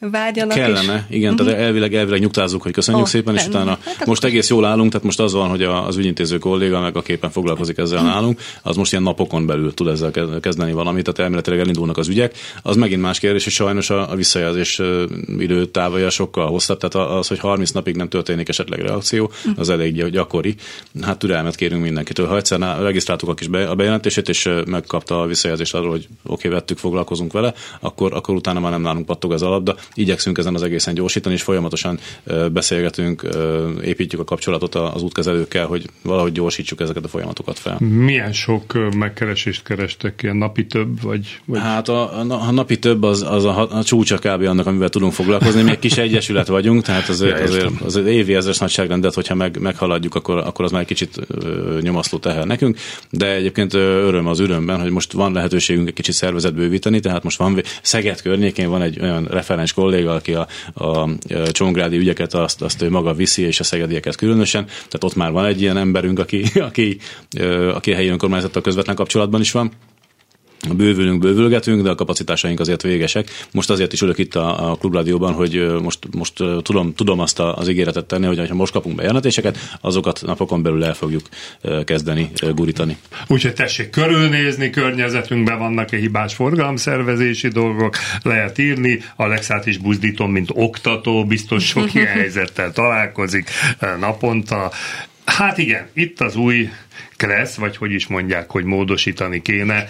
vágyanak. Kellene, is. igen, uh-huh. tehát mhm. elvileg, elvileg nyugtázzuk, hogy köszönjük oh, szépen, és utána hát most egész jól állunk, tehát most az van, hogy az ügyintéző kolléga, meg a képen foglalkozik ezzel uh-huh. nálunk, az most ilyen napokon belül tud ezzel kezdeni valamit, tehát elméletileg elindulnak az ügyek. Az megint más kérdés, és sajnos a, a visszajelzés időtávolja sokkal hosszabb, tehát az, hogy 30 napig nem történik esetleg reakció, az elég gyakori. Hát türelmet kérünk mindenkitől. Ha egyszer regisztráltuk a kis be, a bejelentését, és megkapta a visszajelzést arról, hogy oké, okay, vettük, foglalkozunk vele, akkor, akkor utána már nem nálunk pattog ez a labda igyekszünk ezen az egészen gyorsítani, és folyamatosan beszélgetünk, építjük a kapcsolatot az útkezelőkkel, hogy valahogy gyorsítsuk ezeket a folyamatokat fel. Milyen sok megkeresést kerestek, ilyen napi több, vagy? vagy? Hát a, a, a napi több az, az a, a csúcsa kb. annak, amivel tudunk foglalkozni. Mi egy kis egyesület vagyunk, tehát azért, azért, azért évi ezres nagyságrendet, hogyha meg, meghaladjuk, akkor, akkor az már egy kicsit nyomasztó teher nekünk, de egyébként öröm az örömben, hogy most van lehetőségünk egy kicsit szervezet bővíteni, tehát most van Szeged környékén van egy olyan referens kolléga, aki a, a csongrádi ügyeket azt, azt ő maga viszi, és a szegedieket különösen. Tehát ott már van egy ilyen emberünk, aki, aki, aki a helyi önkormányzattal közvetlen kapcsolatban is van bővülünk, bővülgetünk, de a kapacitásaink azért végesek. Most azért is ülök itt a, a klubrádióban, hogy most, most tudom, tudom azt az ígéretet tenni, hogy ha most kapunk bejelentéseket, azokat napokon belül el fogjuk kezdeni gurítani. Úgyhogy tessék körülnézni, környezetünkben vannak-e hibás forgalomszervezési dolgok, lehet írni, Alexát is buzdítom, mint oktató, biztos sok ilyen helyzettel találkozik naponta. Hát igen, itt az új Kressz, vagy hogy is mondják, hogy módosítani kéne.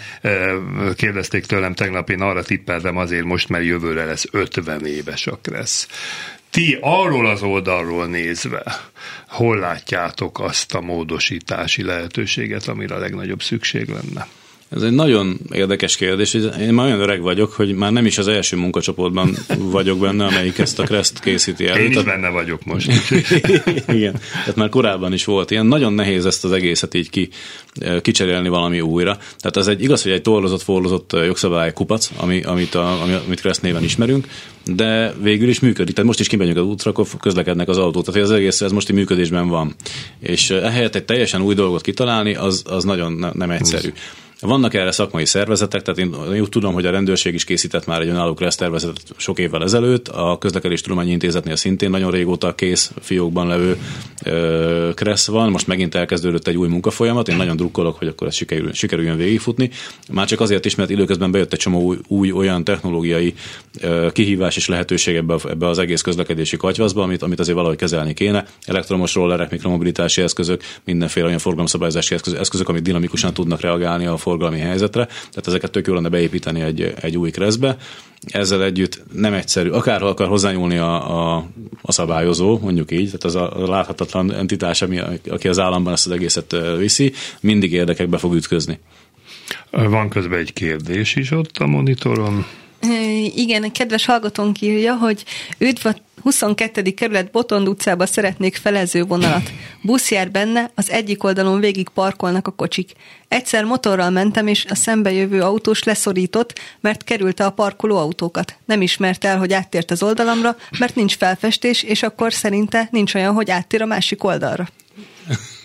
Kérdezték tőlem tegnap, én arra tippeltem azért most, mert jövőre lesz 50 éves a Kressz. Ti arról az oldalról nézve, hol látjátok azt a módosítási lehetőséget, amire a legnagyobb szükség lenne? Ez egy nagyon érdekes kérdés. Én már olyan öreg vagyok, hogy már nem is az első munkacsoportban vagyok benne, amelyik ezt a Crest készíti el. Én is benne vagyok most. Igen, tehát már korábban is volt ilyen. Nagyon nehéz ezt az egészet így ki, kicserélni valami újra. Tehát ez egy igaz, hogy egy torlozott, forlozott jogszabály kupac, ami, amit, a, amit Crest néven ismerünk, de végül is működik. Tehát most is kimegyünk az útra, akkor közlekednek az autók. Tehát az egész ez most így működésben van. És ehelyett egy teljesen új dolgot kitalálni, az, az nagyon nem egyszerű. Vannak erre szakmai szervezetek, tehát én, úgy tudom, hogy a rendőrség is készített már egy önálló KRESZ tervezetet sok évvel ezelőtt, a Közlekedés Tudományi Intézetnél szintén nagyon régóta kész fiókban levő KRESZ van, most megint elkezdődött egy új munkafolyamat, én nagyon drukkolok, hogy akkor ez sikerül, sikerüljön végigfutni, már csak azért is, mert időközben bejött egy csomó új, új olyan technológiai kihívás és lehetőség ebbe, ebbe az egész közlekedési katyvaszba, amit, amit azért valahogy kezelni kéne. Elektromos rollerek, mikromobilitási eszközök, mindenféle olyan forgalomszabályozási eszközök, eszközök, amik dinamikusan tudnak reagálni a forgalmi helyzetre, tehát ezeket tök jó lenne beépíteni egy, egy új kreszbe. Ezzel együtt nem egyszerű, akár akar hozzányúlni a, a, a szabályozó, mondjuk így, tehát az a, a láthatatlan entitás, ami, aki az államban ezt az egészet viszi, mindig érdekekbe fog ütközni. Van közben egy kérdés is ott a monitoron. Igen, egy kedves hallgatónk írja, hogy üdv a 22. kerület Botond utcába szeretnék felező vonalat. Busz jár benne, az egyik oldalon végig parkolnak a kocsik. Egyszer motorral mentem, és a szembejövő autós leszorított, mert kerülte a parkoló autókat. Nem ismert el, hogy áttért az oldalamra, mert nincs felfestés, és akkor szerinte nincs olyan, hogy áttér a másik oldalra.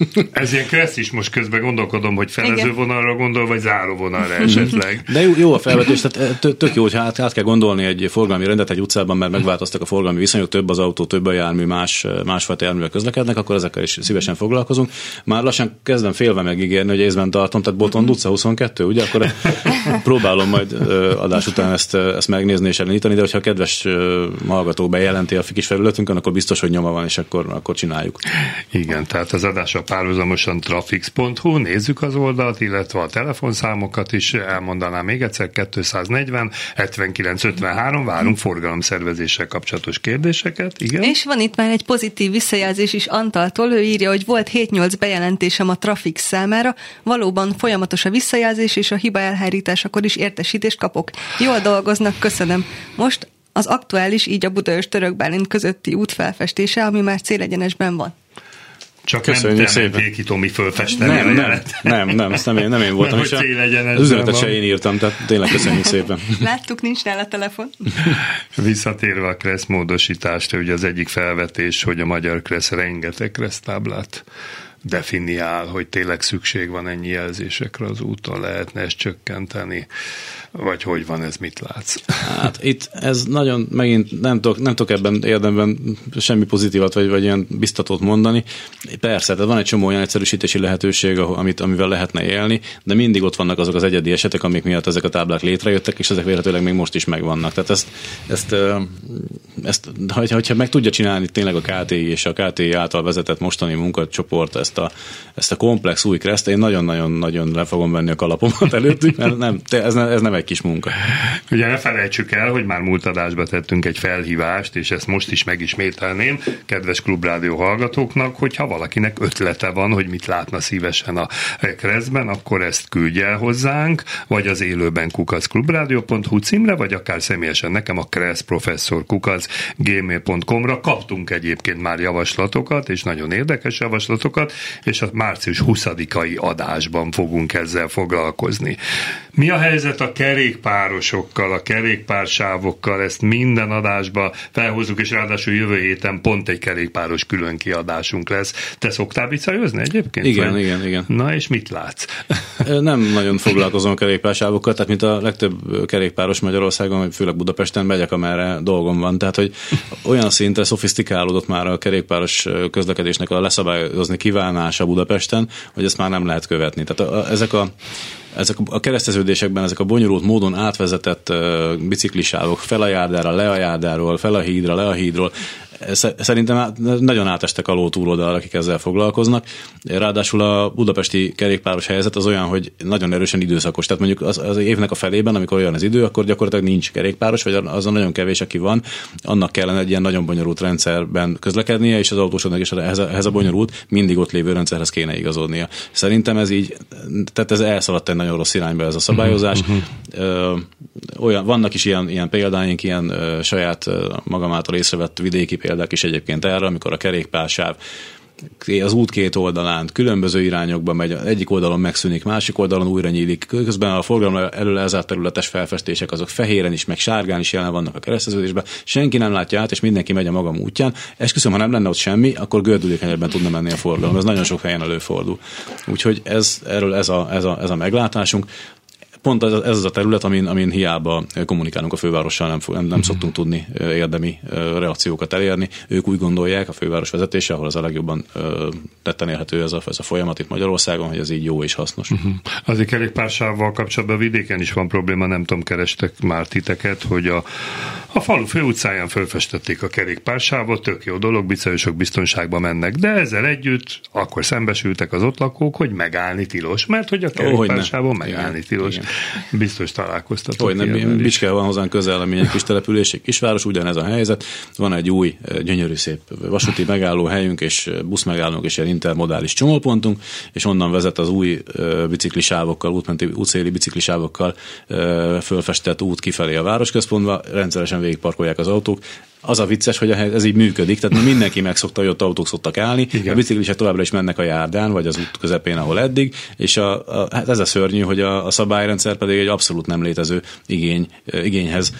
Ez ilyen kressz is most közben gondolkodom, hogy felező vonalra gondol, vagy záró vonalra esetleg. De jó, jó a felvetés, tehát eh, tök jó, hogy hát át kell gondolni egy forgalmi rendet egy utcában, mert megváltoztak a forgalmi viszonyok, több az autó, több a jármű, más, eh, másfajta járművel közlekednek, akkor ezekkel is szívesen foglalkozunk. Már lassan kezdem félve megígérni, hogy észben tartom, tehát Boton utca 22, ugye? Akkor próbálom majd eh, adás után ezt, ezt megnézni és elindítani, de hogyha a kedves hallgató bejelenti a kis felületünkön, akkor biztos, hogy nyoma van, és akkor, akkor csináljuk. Igen, tehát az adással párhuzamosan trafix.hu, nézzük az oldalt, illetve a telefonszámokat is elmondanám még egyszer, 240 79 53, várunk forgalomszervezéssel kapcsolatos kérdéseket, igen. És van itt már egy pozitív visszajelzés is Antaltól, ő írja, hogy volt 7-8 bejelentésem a Trafix számára, valóban folyamatos a visszajelzés, és a hiba elhárításakor is értesítést kapok. Jól dolgoznak, köszönöm. Most az aktuális, így a Budaörs török Bálint közötti út felfestése, ami már célegyenesben van. Csak Köszönjük nem szépen. szépen. ki Tomi fölfesteni Nem, a nem, nem, nem, ezt nem én, nem én voltam. Nem, és az üzenetet se én írtam, tehát tényleg köszönjük szépen. Láttuk, nincs nála telefon. Visszatérve a Kressz módosításra, ugye az egyik felvetés, hogy a magyar Kressz rengeteg Kressz táblát definiál, hogy tényleg szükség van ennyi jelzésekre az úton, lehetne ezt csökkenteni, vagy hogy van ez, mit látsz? Hát itt ez nagyon, megint nem tudok, nem tudok ebben érdemben semmi pozitívat, vagy, vagy ilyen biztatót mondani. Persze, tehát van egy csomó olyan egyszerűsítési lehetőség, amit, amivel lehetne élni, de mindig ott vannak azok az egyedi esetek, amik miatt ezek a táblák létrejöttek, és ezek véletlenül még most is megvannak. Tehát ezt, ezt, ö, ezt hogyha, meg tudja csinálni tényleg a KTI és a KTI által vezetett mostani munkacsoport ezt a, ezt a komplex új kreszt, én nagyon-nagyon-nagyon le fogom venni a kalapomat előttük, mert nem, ez, ne, ez nem egy kis munka. Ugye ne felejtsük el, hogy már múlt adásba tettünk egy felhívást, és ezt most is megismételném, kedves klubrádió hallgatóknak, hogyha valakinek ötlete van, hogy mit látna szívesen a kreszben, akkor ezt küldje el hozzánk, vagy az élőben kukacklubrádió.hu címre, vagy akár személyesen nekem a Kressz professzor kukac gmail.com-ra kaptunk egyébként már javaslatokat, és nagyon érdekes javaslatokat, és a március 20-ai adásban fogunk ezzel foglalkozni. Mi a helyzet a kerékpárosokkal, a kerékpársávokkal, ezt minden adásba felhozzuk, és ráadásul jövő héten pont egy kerékpáros külön kiadásunk lesz. Te szoktál bicajhozni egyébként? Igen, Vagy- igen, igen. Na és mit látsz? Nem nagyon foglalkozom a kerékpársávokkal, tehát mint a legtöbb kerékpáros Magyarországon, főleg Budapesten megyek, amerre dolgom van. Tehát, hogy olyan szintre szofisztikálódott már a kerékpáros közlekedésnek a leszabályozni kívánása Budapesten, hogy ezt már nem lehet követni. Tehát a, a, ezek a ezek a kereszteződésekben ezek a bonyolult módon átvezetett biciklisávok fel a járdára, le a járdáról, fel a hídra, le a hídról, Szerintem nagyon átestek a ló túloldal, akik ezzel foglalkoznak. Ráadásul a budapesti kerékpáros helyzet az olyan, hogy nagyon erősen időszakos. Tehát mondjuk az, az évnek a felében, amikor olyan az idő, akkor gyakorlatilag nincs kerékpáros, vagy azon nagyon kevés, aki van, annak kellene egy ilyen nagyon bonyolult rendszerben közlekednie, és az autósodnak is ehhez a, ehhez a bonyolult, mindig ott lévő rendszerhez kéne igazodnia. Szerintem ez így, tehát ez elszaladt egy nagyon rossz irányba ez a szabályozás. Ö, olyan, vannak is ilyen, ilyen példáink, ilyen ö, saját ö, magam által észrevett vidéki példák is egyébként erre, amikor a kerékpársáv az út két oldalán különböző irányokba megy, egyik oldalon megszűnik, másik oldalon újra nyílik. Közben a forgalom elől elzárt területes felfestések azok fehéren is, meg sárgán is jelen vannak a kereszteződésben. Senki nem látja át, és mindenki megy a maga útján. Esküszöm, ha nem lenne ott semmi, akkor gördülékenyebben tudna menni a forgalom. Ez nagyon sok helyen előfordul. Úgyhogy ez, erről ez a, ez a, ez a meglátásunk pont ez, ez az a terület, amin, amin hiába kommunikálunk a fővárossal, nem, nem, nem szoktunk tudni érdemi reakciókat elérni. Ők úgy gondolják, a főváros vezetése, ahol az a legjobban tetten érhető ez a, ez a folyamat itt Magyarországon, hogy ez így jó és hasznos. Uh-huh. Azért kerékpársávval kapcsolatban vidéken is van probléma, nem tudom, kerestek már titeket, hogy a, a falu főutcáján fölfestették a kerékpársávot, tök jó dolog, bicajosok biztonságba mennek, de ezzel együtt akkor szembesültek az ott lakók, hogy megállni tilos, mert hogy a kerékpársávon megállni Igen, tilos. igen. Biztos találkoztatok. Hogy nem. Bicske van hozzánk közel, ami egy kis település, egy kisváros, ugyanez a helyzet. Van egy új, eh, gyönyörű szép vasúti megálló helyünk, és eh, buszmegállónk, és ilyen intermodális csomópontunk, és onnan vezet az új eh, biciklisávokkal, útmenti, útszéli biciklisávokkal fölfestett út kifelé a városközpontba, rendszeresen végigparkolják az autók. Az a vicces, hogy ez így működik, tehát mindenki megszokta, hogy ott autók szoktak állni, Igen. a biciklisek továbbra is mennek a járdán, vagy az út közepén, ahol eddig, és a, a, hát ez a szörnyű, hogy a, a szabályrendszer pedig egy abszolút nem létező igény, igényhez,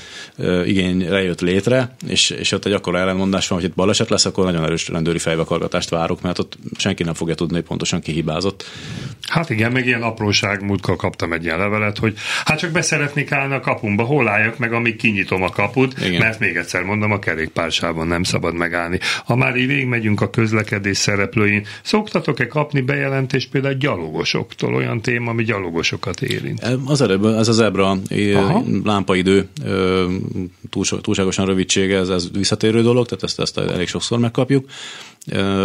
igényre jött létre, és, és ott egy akkora ellenmondás van, hogy itt baleset lesz, akkor nagyon erős rendőri fejvakargatást várok, mert ott senki nem fogja tudni, hogy pontosan ki hibázott. Hát igen, meg ilyen apróság, múltkor kaptam egy ilyen levelet, hogy hát csak beszeretnék állni a kapumba, hol álljak meg, amíg kinyitom a kaput, igen. mert még egyszer mondom, a kerékpársában nem szabad megállni. Ha már így végigmegyünk a közlekedés szereplőin, szoktatok-e kapni bejelentést például gyalogosoktól, olyan téma, ami gyalogosokat érint? Az előbb, ez az ebra Aha. lámpaidő túlságosan rövidsége, ez, ez visszatérő dolog, tehát ezt, ezt elég sokszor megkapjuk.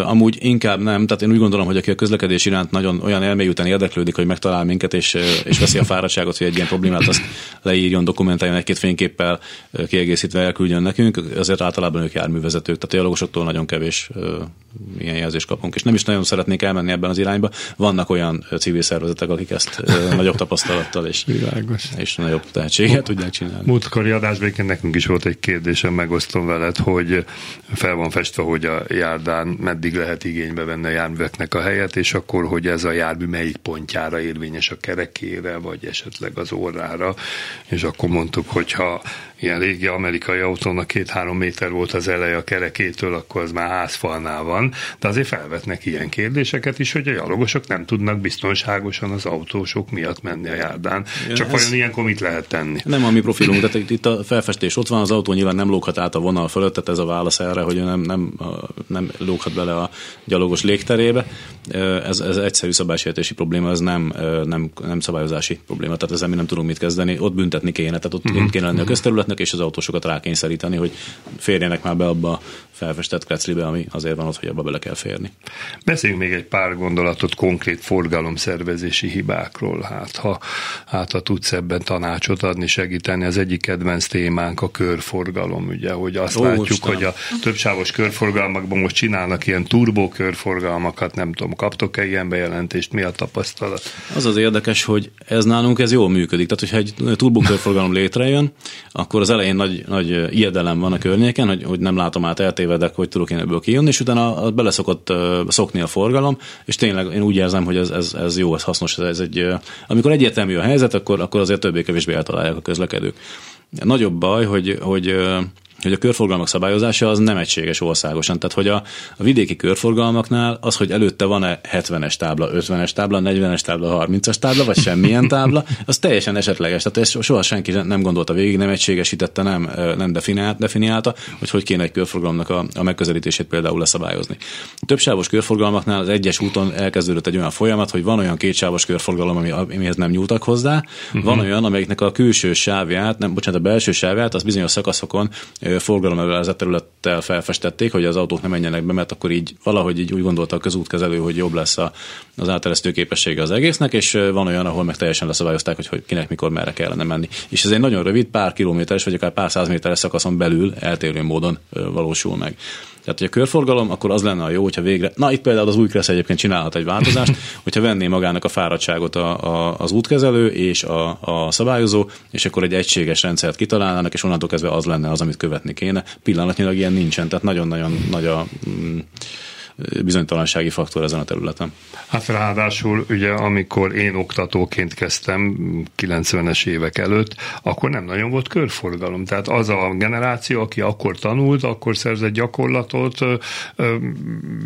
Amúgy inkább nem, tehát én úgy gondolom, hogy aki a közlekedés iránt nagyon olyan elmélyülten érdeklődik, hogy megtalál minket, és, és veszi a fáradtságot, hogy egy ilyen problémát azt leírjon, dokumentáljon egy-két fényképpel kiegészítve elküldjön nekünk, azért általában ők járművezetők, tehát a gyalogosoktól nagyon kevés ilyen jelzést kapunk, és nem is nagyon szeretnék elmenni ebben az irányba. Vannak olyan civil szervezetek, akik ezt nagyobb tapasztalattal és, Világos. és nagyobb tehetséget tudják csinálni. Múltkori adásban nekünk is volt egy kérdésem, megosztom veled, hogy fel van festve, hogy a járdán meddig lehet igénybe venni a járműveknek a helyet, és akkor, hogy ez a jármű melyik pontjára érvényes a kerekére, vagy esetleg az órára, és akkor mondtuk, hogyha ilyen régi amerikai autónak két-három méter volt az eleje a kerekétől, akkor az már házfalnál van, de azért felvetnek ilyen kérdéseket is, hogy a gyalogosok nem tudnak biztonságosan az autósok miatt menni a járdán. Igen, Csak vajon ilyenkor mit lehet tenni? Nem a mi profilunk, de itt a felfestés ott van, az autó nyilván nem lóghat át a vonal fölött, tehát ez a válasz erre, hogy nem, nem, nem lóghat bele a gyalogos légterébe. Ez, ez egyszerű szabálysértési probléma, ez nem, nem, nem szabályozási probléma, tehát ezzel mi nem tudunk mit kezdeni. Ott büntetni kéne, tehát ott uh-huh. kéne lenni a közterület, vezetőknek és az autósokat rákényszeríteni, hogy férjenek már be abba a felfestett kreclibe, ami azért van ott, hogy abba bele kell férni. Beszéljünk még egy pár gondolatot konkrét forgalomszervezési hibákról. Hát ha, hát, ha tudsz ebben tanácsot adni, segíteni, az egyik kedvenc témánk a körforgalom, ugye, hogy azt Ó, látjuk, hogy a többsávos körforgalmakban most csinálnak ilyen turbó körforgalmakat, nem tudom, kaptok-e ilyen bejelentést, mi a tapasztalat? Az az érdekes, hogy ez nálunk ez jól működik. Tehát, hogyha egy turbókörforgalom létrejön, akkor az elején nagy, nagy ijedelem van a környéken, hogy, hogy nem látom át, eltévedek, hogy tudok én ebből kijönni, és utána beleszokott szokni a forgalom, és tényleg én úgy érzem, hogy ez, ez, ez jó, ez hasznos, ez egy, amikor egyértelmű a helyzet, akkor, akkor azért többé-kevésbé eltalálják a közlekedők. Nagyobb baj, hogy, hogy hogy a körforgalmak szabályozása az nem egységes országosan. Tehát, hogy a, a vidéki körforgalmaknál az, hogy előtte van-e 70-es tábla, 50-es tábla, 40-es tábla, 30-as tábla, vagy semmilyen tábla, az teljesen esetleges. Tehát ezt soha senki nem gondolta végig, nem egységesítette, nem, nem definiált, definiálta, hogy hogy kéne egy körforgalomnak a, a megközelítését például leszabályozni. A többsávos körforgalmaknál az egyes úton elkezdődött egy olyan folyamat, hogy van olyan kétsávos körforgalom, ami, amihez nem nyúltak hozzá, uh-huh. van olyan, amelyiknek a külső sávját, nem, bocsánat, a belső sávját, az bizonyos szakaszokon forgalomevelezett területtel felfestették, hogy az autók nem menjenek be, mert akkor így valahogy így úgy gondolta a közútkezelő, hogy jobb lesz a, az áteresztő képessége az egésznek, és van olyan, ahol meg teljesen leszabályozták, hogy, hogy kinek mikor merre kellene menni. És ez egy nagyon rövid, pár kilométeres, vagy akár pár száz méteres szakaszon belül eltérő módon valósul meg. Tehát, hogy a körforgalom, akkor az lenne a jó, hogyha végre, na itt például az új Kressz egyébként csinálhat egy változást, hogyha venné magának a fáradtságot a, a, az útkezelő és a, a szabályozó, és akkor egy egységes rendszert kitalálnának, és onnantól kezdve az lenne az, amit követni kéne. Pillanatnyilag ilyen nincsen, tehát nagyon-nagyon nagy a mm, bizonytalansági faktor ezen a területen. Hát ráadásul ugye amikor én oktatóként kezdtem 90-es évek előtt, akkor nem nagyon volt körforgalom. Tehát az a generáció, aki akkor tanult, akkor szerzett gyakorlatot, ö, ö,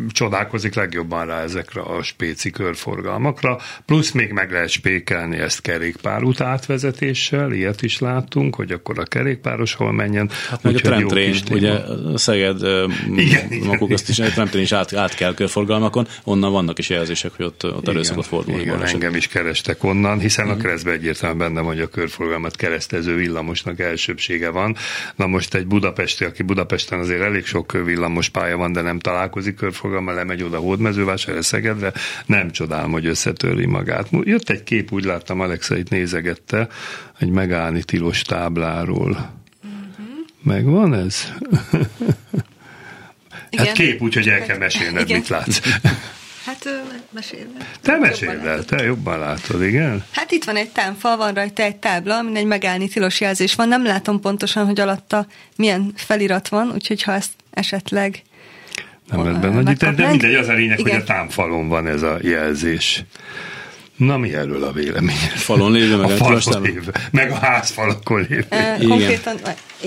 csodálkozik legjobban rá ezekre a spéci körforgalmakra, plusz még meg lehet spékelni ezt kerékpárút átvezetéssel, ilyet is láttunk, hogy akkor a kerékpáros hol menjen. Hát meg a tramtrain, ugye Szeged, igen, maguk azt is, a tramtrain is át, át kell körforgalmakon, onnan vannak is jelzések, hogy ott, ott elő szokott fordulni. Igen, baleset. engem is kerestek onnan, hiszen a keresztbe egyértelműen benne hogy a körforgalmat keresztező villamosnak elsőbsége van. Na most egy budapesti, aki Budapesten azért elég sok villamos pálya van, de nem találkozik körforgalma, lemegy oda Hódmezővásárra, Szegedre, nem csodálom, hogy összetöri magát. Jött egy kép, úgy láttam, Alexa itt nézegette, egy megállni tilos tábláról. Uh-huh. Megvan ez? Igen. Hát kép úgy, hogy el kell mesélned, mit látsz. Hát mesélj. Te meséld el, te jobban látod, igen? Hát itt van egy támfal, van rajta egy tábla, amin egy megállni tilos jelzés van. Nem látom pontosan, hogy alatta milyen felirat van, úgyhogy ha ezt esetleg nem lett benne, de mindegy, az a lényeg, igen. hogy a támfalon van ez a jelzés. Na, mi erről a vélemény? Falon lévő, meg a falon lévő, meg a házfalakon lévő. Uh, konkrétan,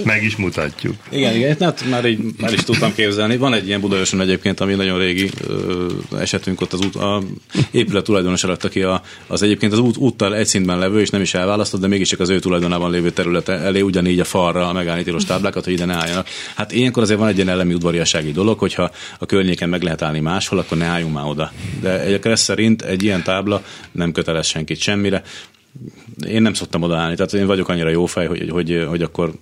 meg is mutatjuk. Igen, igen, hát már, így, már is tudtam képzelni. Van egy ilyen Budaörsön egyébként, ami nagyon régi ö, esetünk ott az út, a épület tulajdonos alatt, aki a, az egyébként az út, úttal egy szintben levő, és nem is elválasztott, de mégiscsak az ő tulajdonában lévő területe elé ugyanígy a falra a megállni tilos táblákat, hogy ide ne álljanak. Hát ilyenkor azért van egy ilyen elemi udvariassági dolog, hogyha a környéken meg lehet állni máshol, akkor ne álljunk már oda. De egyébként szerint egy ilyen tábla nem köteles senkit semmire én nem szoktam odaállni, tehát én vagyok annyira jó fej, hogy, hogy, hogy akkor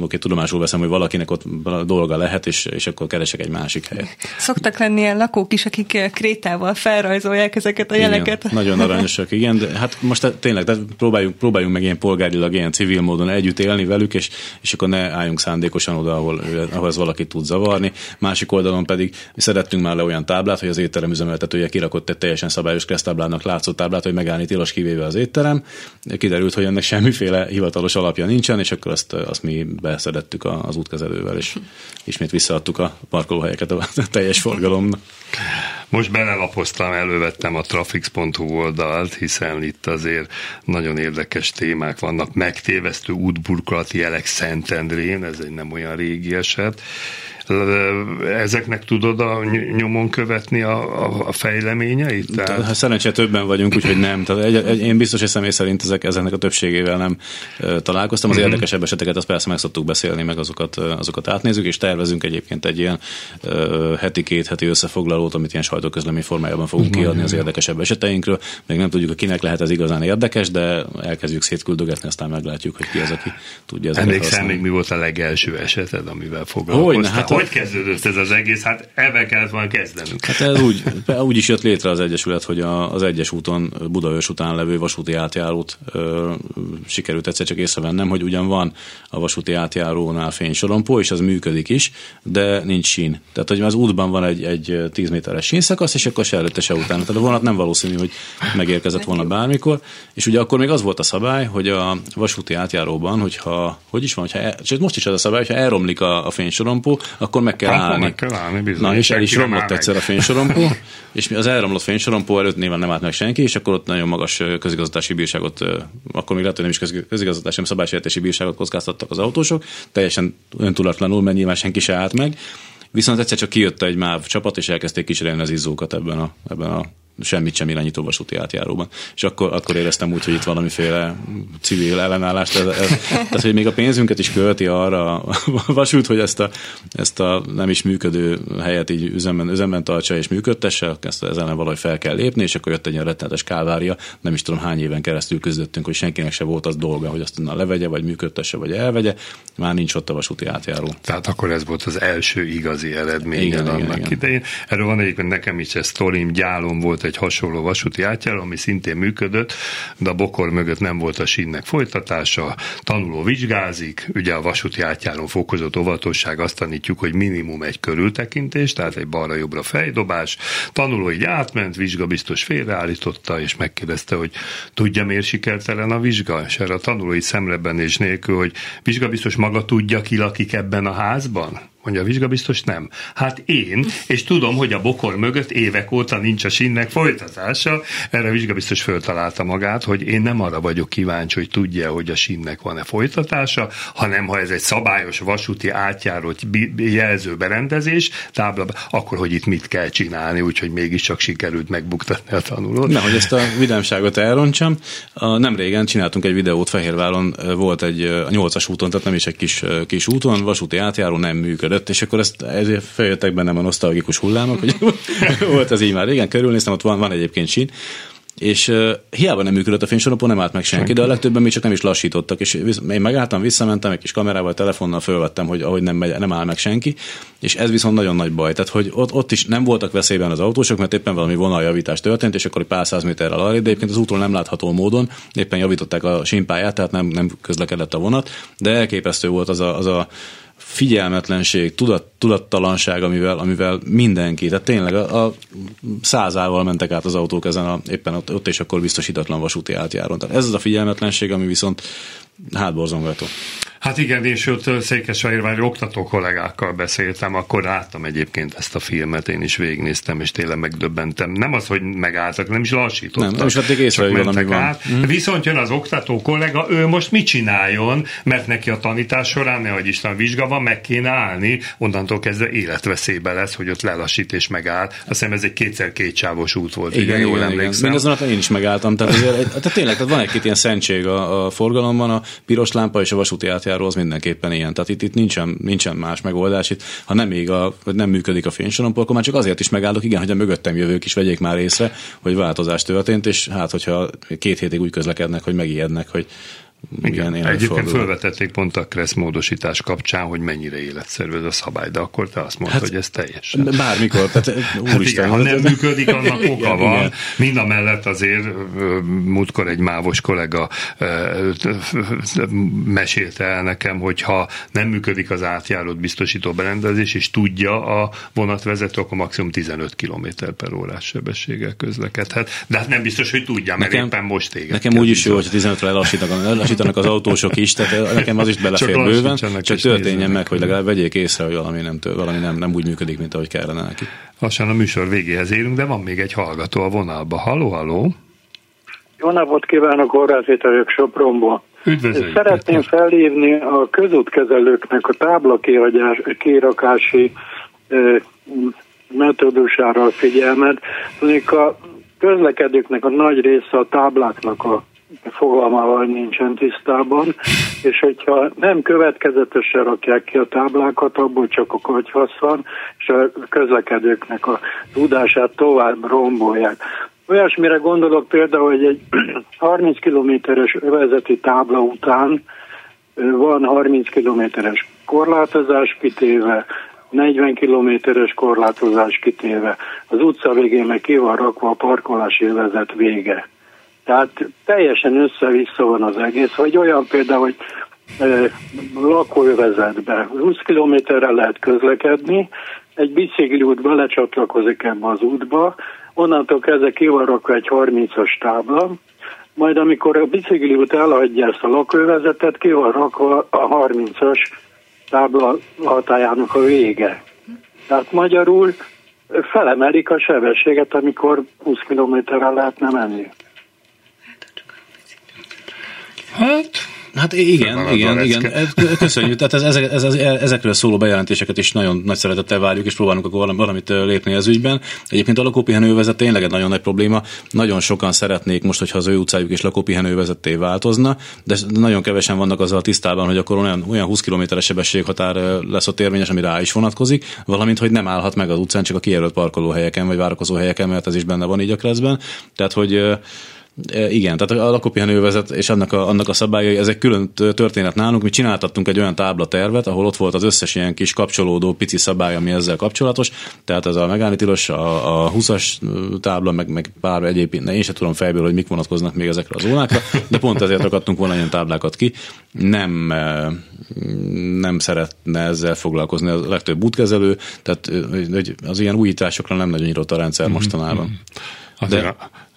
oké, tudomásul veszem, hogy valakinek ott dolga lehet, és, és akkor keresek egy másik helyet. Szoktak lenni ilyen lakók is, akik krétával felrajzolják ezeket a jeleket. Igen, nagyon aranyosak, igen, de hát most tényleg tehát próbáljunk, próbáljunk meg ilyen polgárilag, ilyen civil módon együtt élni velük, és, és akkor ne álljunk szándékosan oda, ahol, ahol ez valaki tud zavarni. Másik oldalon pedig szerettünk már le olyan táblát, hogy az étterem üzemeltetője kirakott egy teljesen szabályos keresztáblának látszó táblát, hogy megállni tilos kivéve az étterem. Kiderült, hogy ennek semmiféle hivatalos alapja nincsen, és akkor azt, azt mi beszedettük az útkezelővel, és ismét visszaadtuk a parkolóhelyeket a teljes forgalomnak. Most belelapoztam, elővettem a trafix.hu oldalt, hiszen itt azért nagyon érdekes témák vannak. Megtévesztő útburkolati jelek Szentendrén, ez egy nem olyan régi eset ezeknek tudod a nyomon követni a, a, a fejleményeit? Tehát... Hát szerencsére többen vagyunk, úgyhogy nem. Tehát egy, egy, én biztos, hogy személy szerint ezek, ezeknek a többségével nem találkoztam. Az uh-huh. érdekesebb eseteket azt persze meg szoktuk beszélni, meg azokat, azokat átnézzük, és tervezünk egyébként egy ilyen uh, heti, két heti összefoglalót, amit ilyen sajtóközlemény formájában fogunk uh-huh. kiadni az érdekesebb eseteinkről. Még nem tudjuk, hogy kinek lehet ez igazán érdekes, de elkezdjük szétküldögetni, aztán meglátjuk, hogy ki az, aki tudja ezeket Emlékszem még mi volt a legelső eseted, amivel foglalkoztál? Hogy, hát hogy kezdődött ez az egész? Hát ebben kellett volna kezdenünk. Hát ez úgy, úgy is jött létre az Egyesület, hogy a, az egyes úton, Budaörs után levő vasúti átjárót ö, sikerült egyszer csak észrevennem, hogy ugyan van a vasúti átjárónál fénysorompó, és az működik is, de nincs sín. Tehát, hogy az útban van egy, egy 10 méteres sínszakasz, és akkor se előtte, se utána. Tehát a vonat nem valószínű, hogy megérkezett volna bármikor. És ugye akkor még az volt a szabály, hogy a vasúti átjáróban, hogyha, hogy is van, hogyha el, most is az a szabály, hogyha elromlik a, a fénysorompó, akkor meg kell állni. Meg kell állni bizony. Na, és el is romlott egyszer a fénysorompó, és az elromlott fénysorompó előtt nyilván nem állt meg senki, és akkor ott nagyon magas közigazgatási bírságot, akkor még lehet, hogy nem is közigazgatási, hanem szabálysértési bírságot kockáztattak az autósok, teljesen öntudatlanul, mert nyilván senki se állt meg. Viszont egyszer csak kijött egy MÁV csapat, és elkezdték kicserélni az izzókat ebben a, ebben a semmit sem irányító vasúti átjáróban. És akkor, akkor éreztem úgy, hogy itt valamiféle civil ellenállást, ez, ez, tehát hogy még a pénzünket is költi arra a vasút, hogy ezt a, ezt a nem is működő helyet így üzemben, üzemben tartsa és működtesse, ezt ezen ellen valahogy fel kell lépni, és akkor jött egy ilyen rettenetes kávária, nem is tudom hány éven keresztül küzdöttünk, hogy senkinek se volt az dolga, hogy azt na levegye, vagy működtesse, vagy elvegye, már nincs ott a vasúti átjáró. Tehát akkor ez volt az első igazi eredmény igen, annak igen, idején. Erről van egyébként nekem is ez sztorim, gyálom volt egy hasonló vasúti átjáró, ami szintén működött, de a bokor mögött nem volt a sínnek folytatása, tanuló vizsgázik, ugye a vasúti átjáró fokozott óvatosság azt tanítjuk, hogy minimum egy körültekintés, tehát egy balra-jobbra fejdobás, tanuló így átment, vizsga biztos félreállította, és megkérdezte, hogy tudja, miért sikertelen a vizsga, és erre a tanulói szemrebenés nélkül, hogy vizsga biztos maga tudja, ki lakik ebben a házban? Mondja a vizsgabiztos, nem. Hát én, és tudom, hogy a bokor mögött évek óta nincs a sinnek folytatása. Erre a vizsgabiztos föltalálta magát, hogy én nem arra vagyok kíváncsi, hogy tudja, hogy a sinnek van-e folytatása, hanem ha ez egy szabályos vasúti átjárót jelző berendezés, tábla, akkor hogy itt mit kell csinálni, úgyhogy mégiscsak sikerült megbuktatni a tanulót. Na, hogy ezt a vidámságot elrontsam, nem régen csináltunk egy videót Fehérváron, volt egy a 8-as úton, tehát nem is egy kis, kis úton, vasúti átjáró nem működött működött, és akkor ezt, ezért feljöttek bennem a nosztalgikus hullámok, hogy volt ez így már régen, körülnéztem, ott van, van egyébként sín, és uh, hiába nem működött a fénysorompó, nem állt meg senki, senki, de a legtöbben még csak nem is lassítottak, és én megálltam, visszamentem, egy kis kamerával, telefonnal fölvettem, hogy ahogy nem, megy, nem áll meg senki, és ez viszont nagyon nagy baj. Tehát, hogy ott, ott is nem voltak veszélyben az autósok, mert éppen valami vonaljavítás történt, és akkor egy pár száz méterrel arra, de egyébként az útról nem látható módon, éppen javították a simpáját, tehát nem, nem közlekedett a vonat, de elképesztő volt az a, az a figyelmetlenség, tudat, tudattalanság, amivel, amivel mindenki, tehát tényleg a, a százával mentek át az autók ezen a, éppen ott, ott és akkor biztosítatlan vasúti átjáron. Tehát ez az a figyelmetlenség, ami viszont hátborzongató. Hát igen, és ott Székesfehérvári oktató kollégákkal beszéltem, akkor láttam egyébként ezt a filmet, én is végignéztem, és tényleg megdöbbentem. Nem az, hogy megálltak, nem is lassítottak. Nem, nem is vették észre, hogy valami van. Át. Mm. Viszont jön az oktató kollega, ő most mit csináljon, mert neki a tanítás során, nehogy Isten vizsga van, meg kéne állni, onnantól kezdve életveszélybe lesz, hogy ott lelassít és megáll. Azt hiszem ez egy kétszer kétsávos út volt, igen, igen, jól igen, emlékszem. Igen. azon én is megálltam, tehát, azért, tehát tényleg tehát van egy-két ilyen szentség a, a forgalomban, a piros lámpa és a vasúti átjáró az mindenképpen ilyen. Tehát itt, itt nincsen, nincsen más megoldás. Itt, ha nem, még a, vagy nem működik a fénysorompó, akkor már csak azért is megállok, igen, hogy a mögöttem jövők is vegyék már észre, hogy változás történt, és hát, hogyha két hétig úgy közlekednek, hogy megijednek, hogy igen, igen egyébként felvetették pont a Kressz módosítás kapcsán, hogy mennyire életszerű ez a szabály, de akkor te azt mondtad, hát, hogy ez teljesen. Bármikor, tehát hát úristen. Hát igen, ha nem működik, annak oka igen, van. Igen. Mind a mellett azért múltkor egy mávos kollega mesélte el nekem, hogy ha nem működik az átjárót biztosító berendezés, és tudja a vonatvezető, akkor maximum 15 km per órás sebességgel közlekedhet. De hát nem biztos, hogy tudja, mert nekem, éppen most téged. Nekem úgy is jó, hogy 15-re lassítanak, lassítanak az autósok is, tehát nekem az is belefér csak bőven, csak történjen meg, hogy legalább vegyék észre, hogy valami nem, valami nem, nem úgy működik, mint ahogy kellene neki. Lassan a műsor végéhez érünk, de van még egy hallgató a vonalba. Halló, halló! Jó napot kívánok, Horváth vagyok Sopronból. Üdvözlőjük. Szeretném felhívni a közútkezelőknek a tábla kirakási metódusára a figyelmet. Tudjuk, a közlekedőknek a nagy része a tábláknak a fogalmával nincsen tisztában, és hogyha nem következetesen rakják ki a táblákat, abból csak a kagyfasz van, és a közlekedőknek a tudását tovább rombolják. Olyasmire gondolok például, hogy egy 30 kilométeres övezeti tábla után van 30 kilométeres korlátozás kitéve, 40 kilométeres korlátozás kitéve. Az utca végén meg ki van rakva a parkolási övezet vége. Tehát teljesen össze-vissza van az egész, vagy olyan például, hogy e, lakóövezetben 20 kilométerre lehet közlekedni, egy bicikliút belecsatlakozik ebbe az útba, onnantól kezdve ki van rakva egy 30-as tábla, majd amikor a bicikliút elhagyja ezt a lakóövezetet, ki van rakva a 30-as tábla hatájának a vége. Tehát magyarul felemelik a sebességet, amikor 20 kilométerre lehetne menni. Hát, Hát igen, igen, igen. Köszönjük. Tehát ez, ez, ez, ezekről szóló bejelentéseket is nagyon nagy szeretettel várjuk, és próbálunk akkor valamit lépni ez ügyben. Egyébként a lakópihenővezet tényleg egy nagyon nagy probléma. Nagyon sokan szeretnék most, hogyha az ő utcájuk is lakópihenővezetté változna, de nagyon kevesen vannak azzal tisztában, hogy akkor olyan, olyan 20 km-es sebességhatár lesz ott érvényes, ami rá is vonatkozik, valamint, hogy nem állhat meg az utcán, csak a kijelölt parkolóhelyeken vagy várakozó helyeken, mert ez is benne van így a kreszben. Tehát, hogy E, igen, tehát a lakópihenővezet és annak a, annak a szabályai, ezek külön történet nálunk. Mi csináltattunk egy olyan táblatervet, ahol ott volt az összes ilyen kis kapcsolódó pici szabály, ami ezzel kapcsolatos. Tehát ez a megállni tilos, a, a 20-as tábla, meg, meg pár egyéb, én sem tudom fejből, hogy mik vonatkoznak még ezekre a zónákra, de pont ezért rakadtunk volna ilyen táblákat ki. Nem, nem szeretne ezzel foglalkozni a legtöbb útkezelő, tehát az ilyen újításokra nem nagyon írott a rendszer mhm, mostanában. Mhm. De,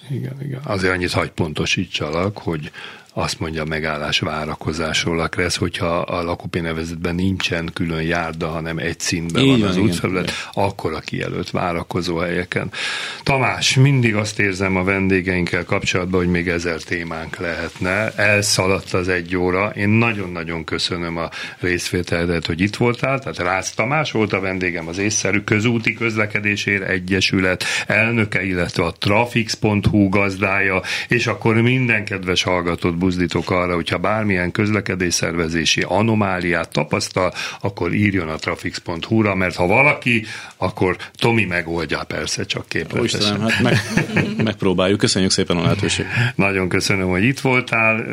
igen, igen. Azért annyit hagy pontosítsalak, hogy azt mondja a megállás várakozásról a Kressz, hogyha a lakópénevezetben nincsen külön járda, hanem egy színben van az útfelület, akkor a kijelölt várakozó helyeken. Tamás, mindig azt érzem a vendégeinkkel kapcsolatban, hogy még ezer témánk lehetne. Elszaladt az egy óra. Én nagyon-nagyon köszönöm a részvételedet, hogy itt voltál. Tehát Rász Tamás volt a vendégem, az észszerű közúti közlekedésére egyesület elnöke, illetve a trafix.hu gazdája, és akkor minden kedves hallgatót buzdítok arra, hogyha bármilyen közlekedésszervezési anomáliát tapasztal, akkor írjon a trafix.hu-ra, mert ha valaki, akkor Tomi megoldja persze csak képletesen. Istenem, hát meg, megpróbáljuk. Köszönjük szépen a lehetőséget. Nagyon köszönöm, hogy itt voltál.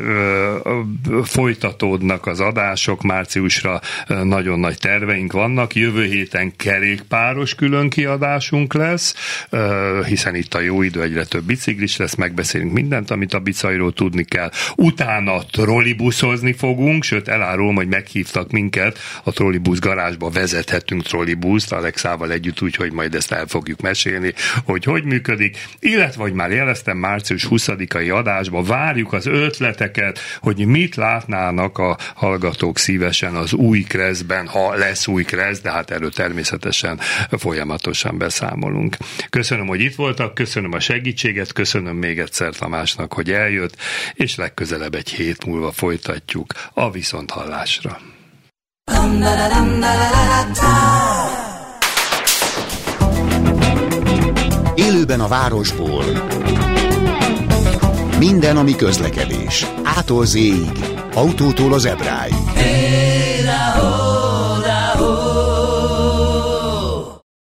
Folytatódnak az adások, márciusra nagyon nagy terveink vannak. Jövő héten kerékpáros külön kiadásunk lesz, hiszen itt a jó idő, egyre több biciklis lesz, megbeszélünk mindent, amit a bicajról tudni kell utána trollibuszozni fogunk, sőt elárulom, hogy meghívtak minket, a trollibusz garázsba vezethetünk trollibuszt Alexával együtt, úgyhogy majd ezt el fogjuk mesélni, hogy hogy működik, illetve, hogy már jeleztem március 20-ai adásba, várjuk az ötleteket, hogy mit látnának a hallgatók szívesen az új kreszben, ha lesz új kresz, de hát erről természetesen folyamatosan beszámolunk. Köszönöm, hogy itt voltak, köszönöm a segítséget, köszönöm még egyszer Tamásnak, hogy eljött, és legközelebb legközelebb egy hét múlva folytatjuk a viszonthallásra. Élőben a városból. Minden, ami közlekedés. Ától Autótól az ebráig. Hey,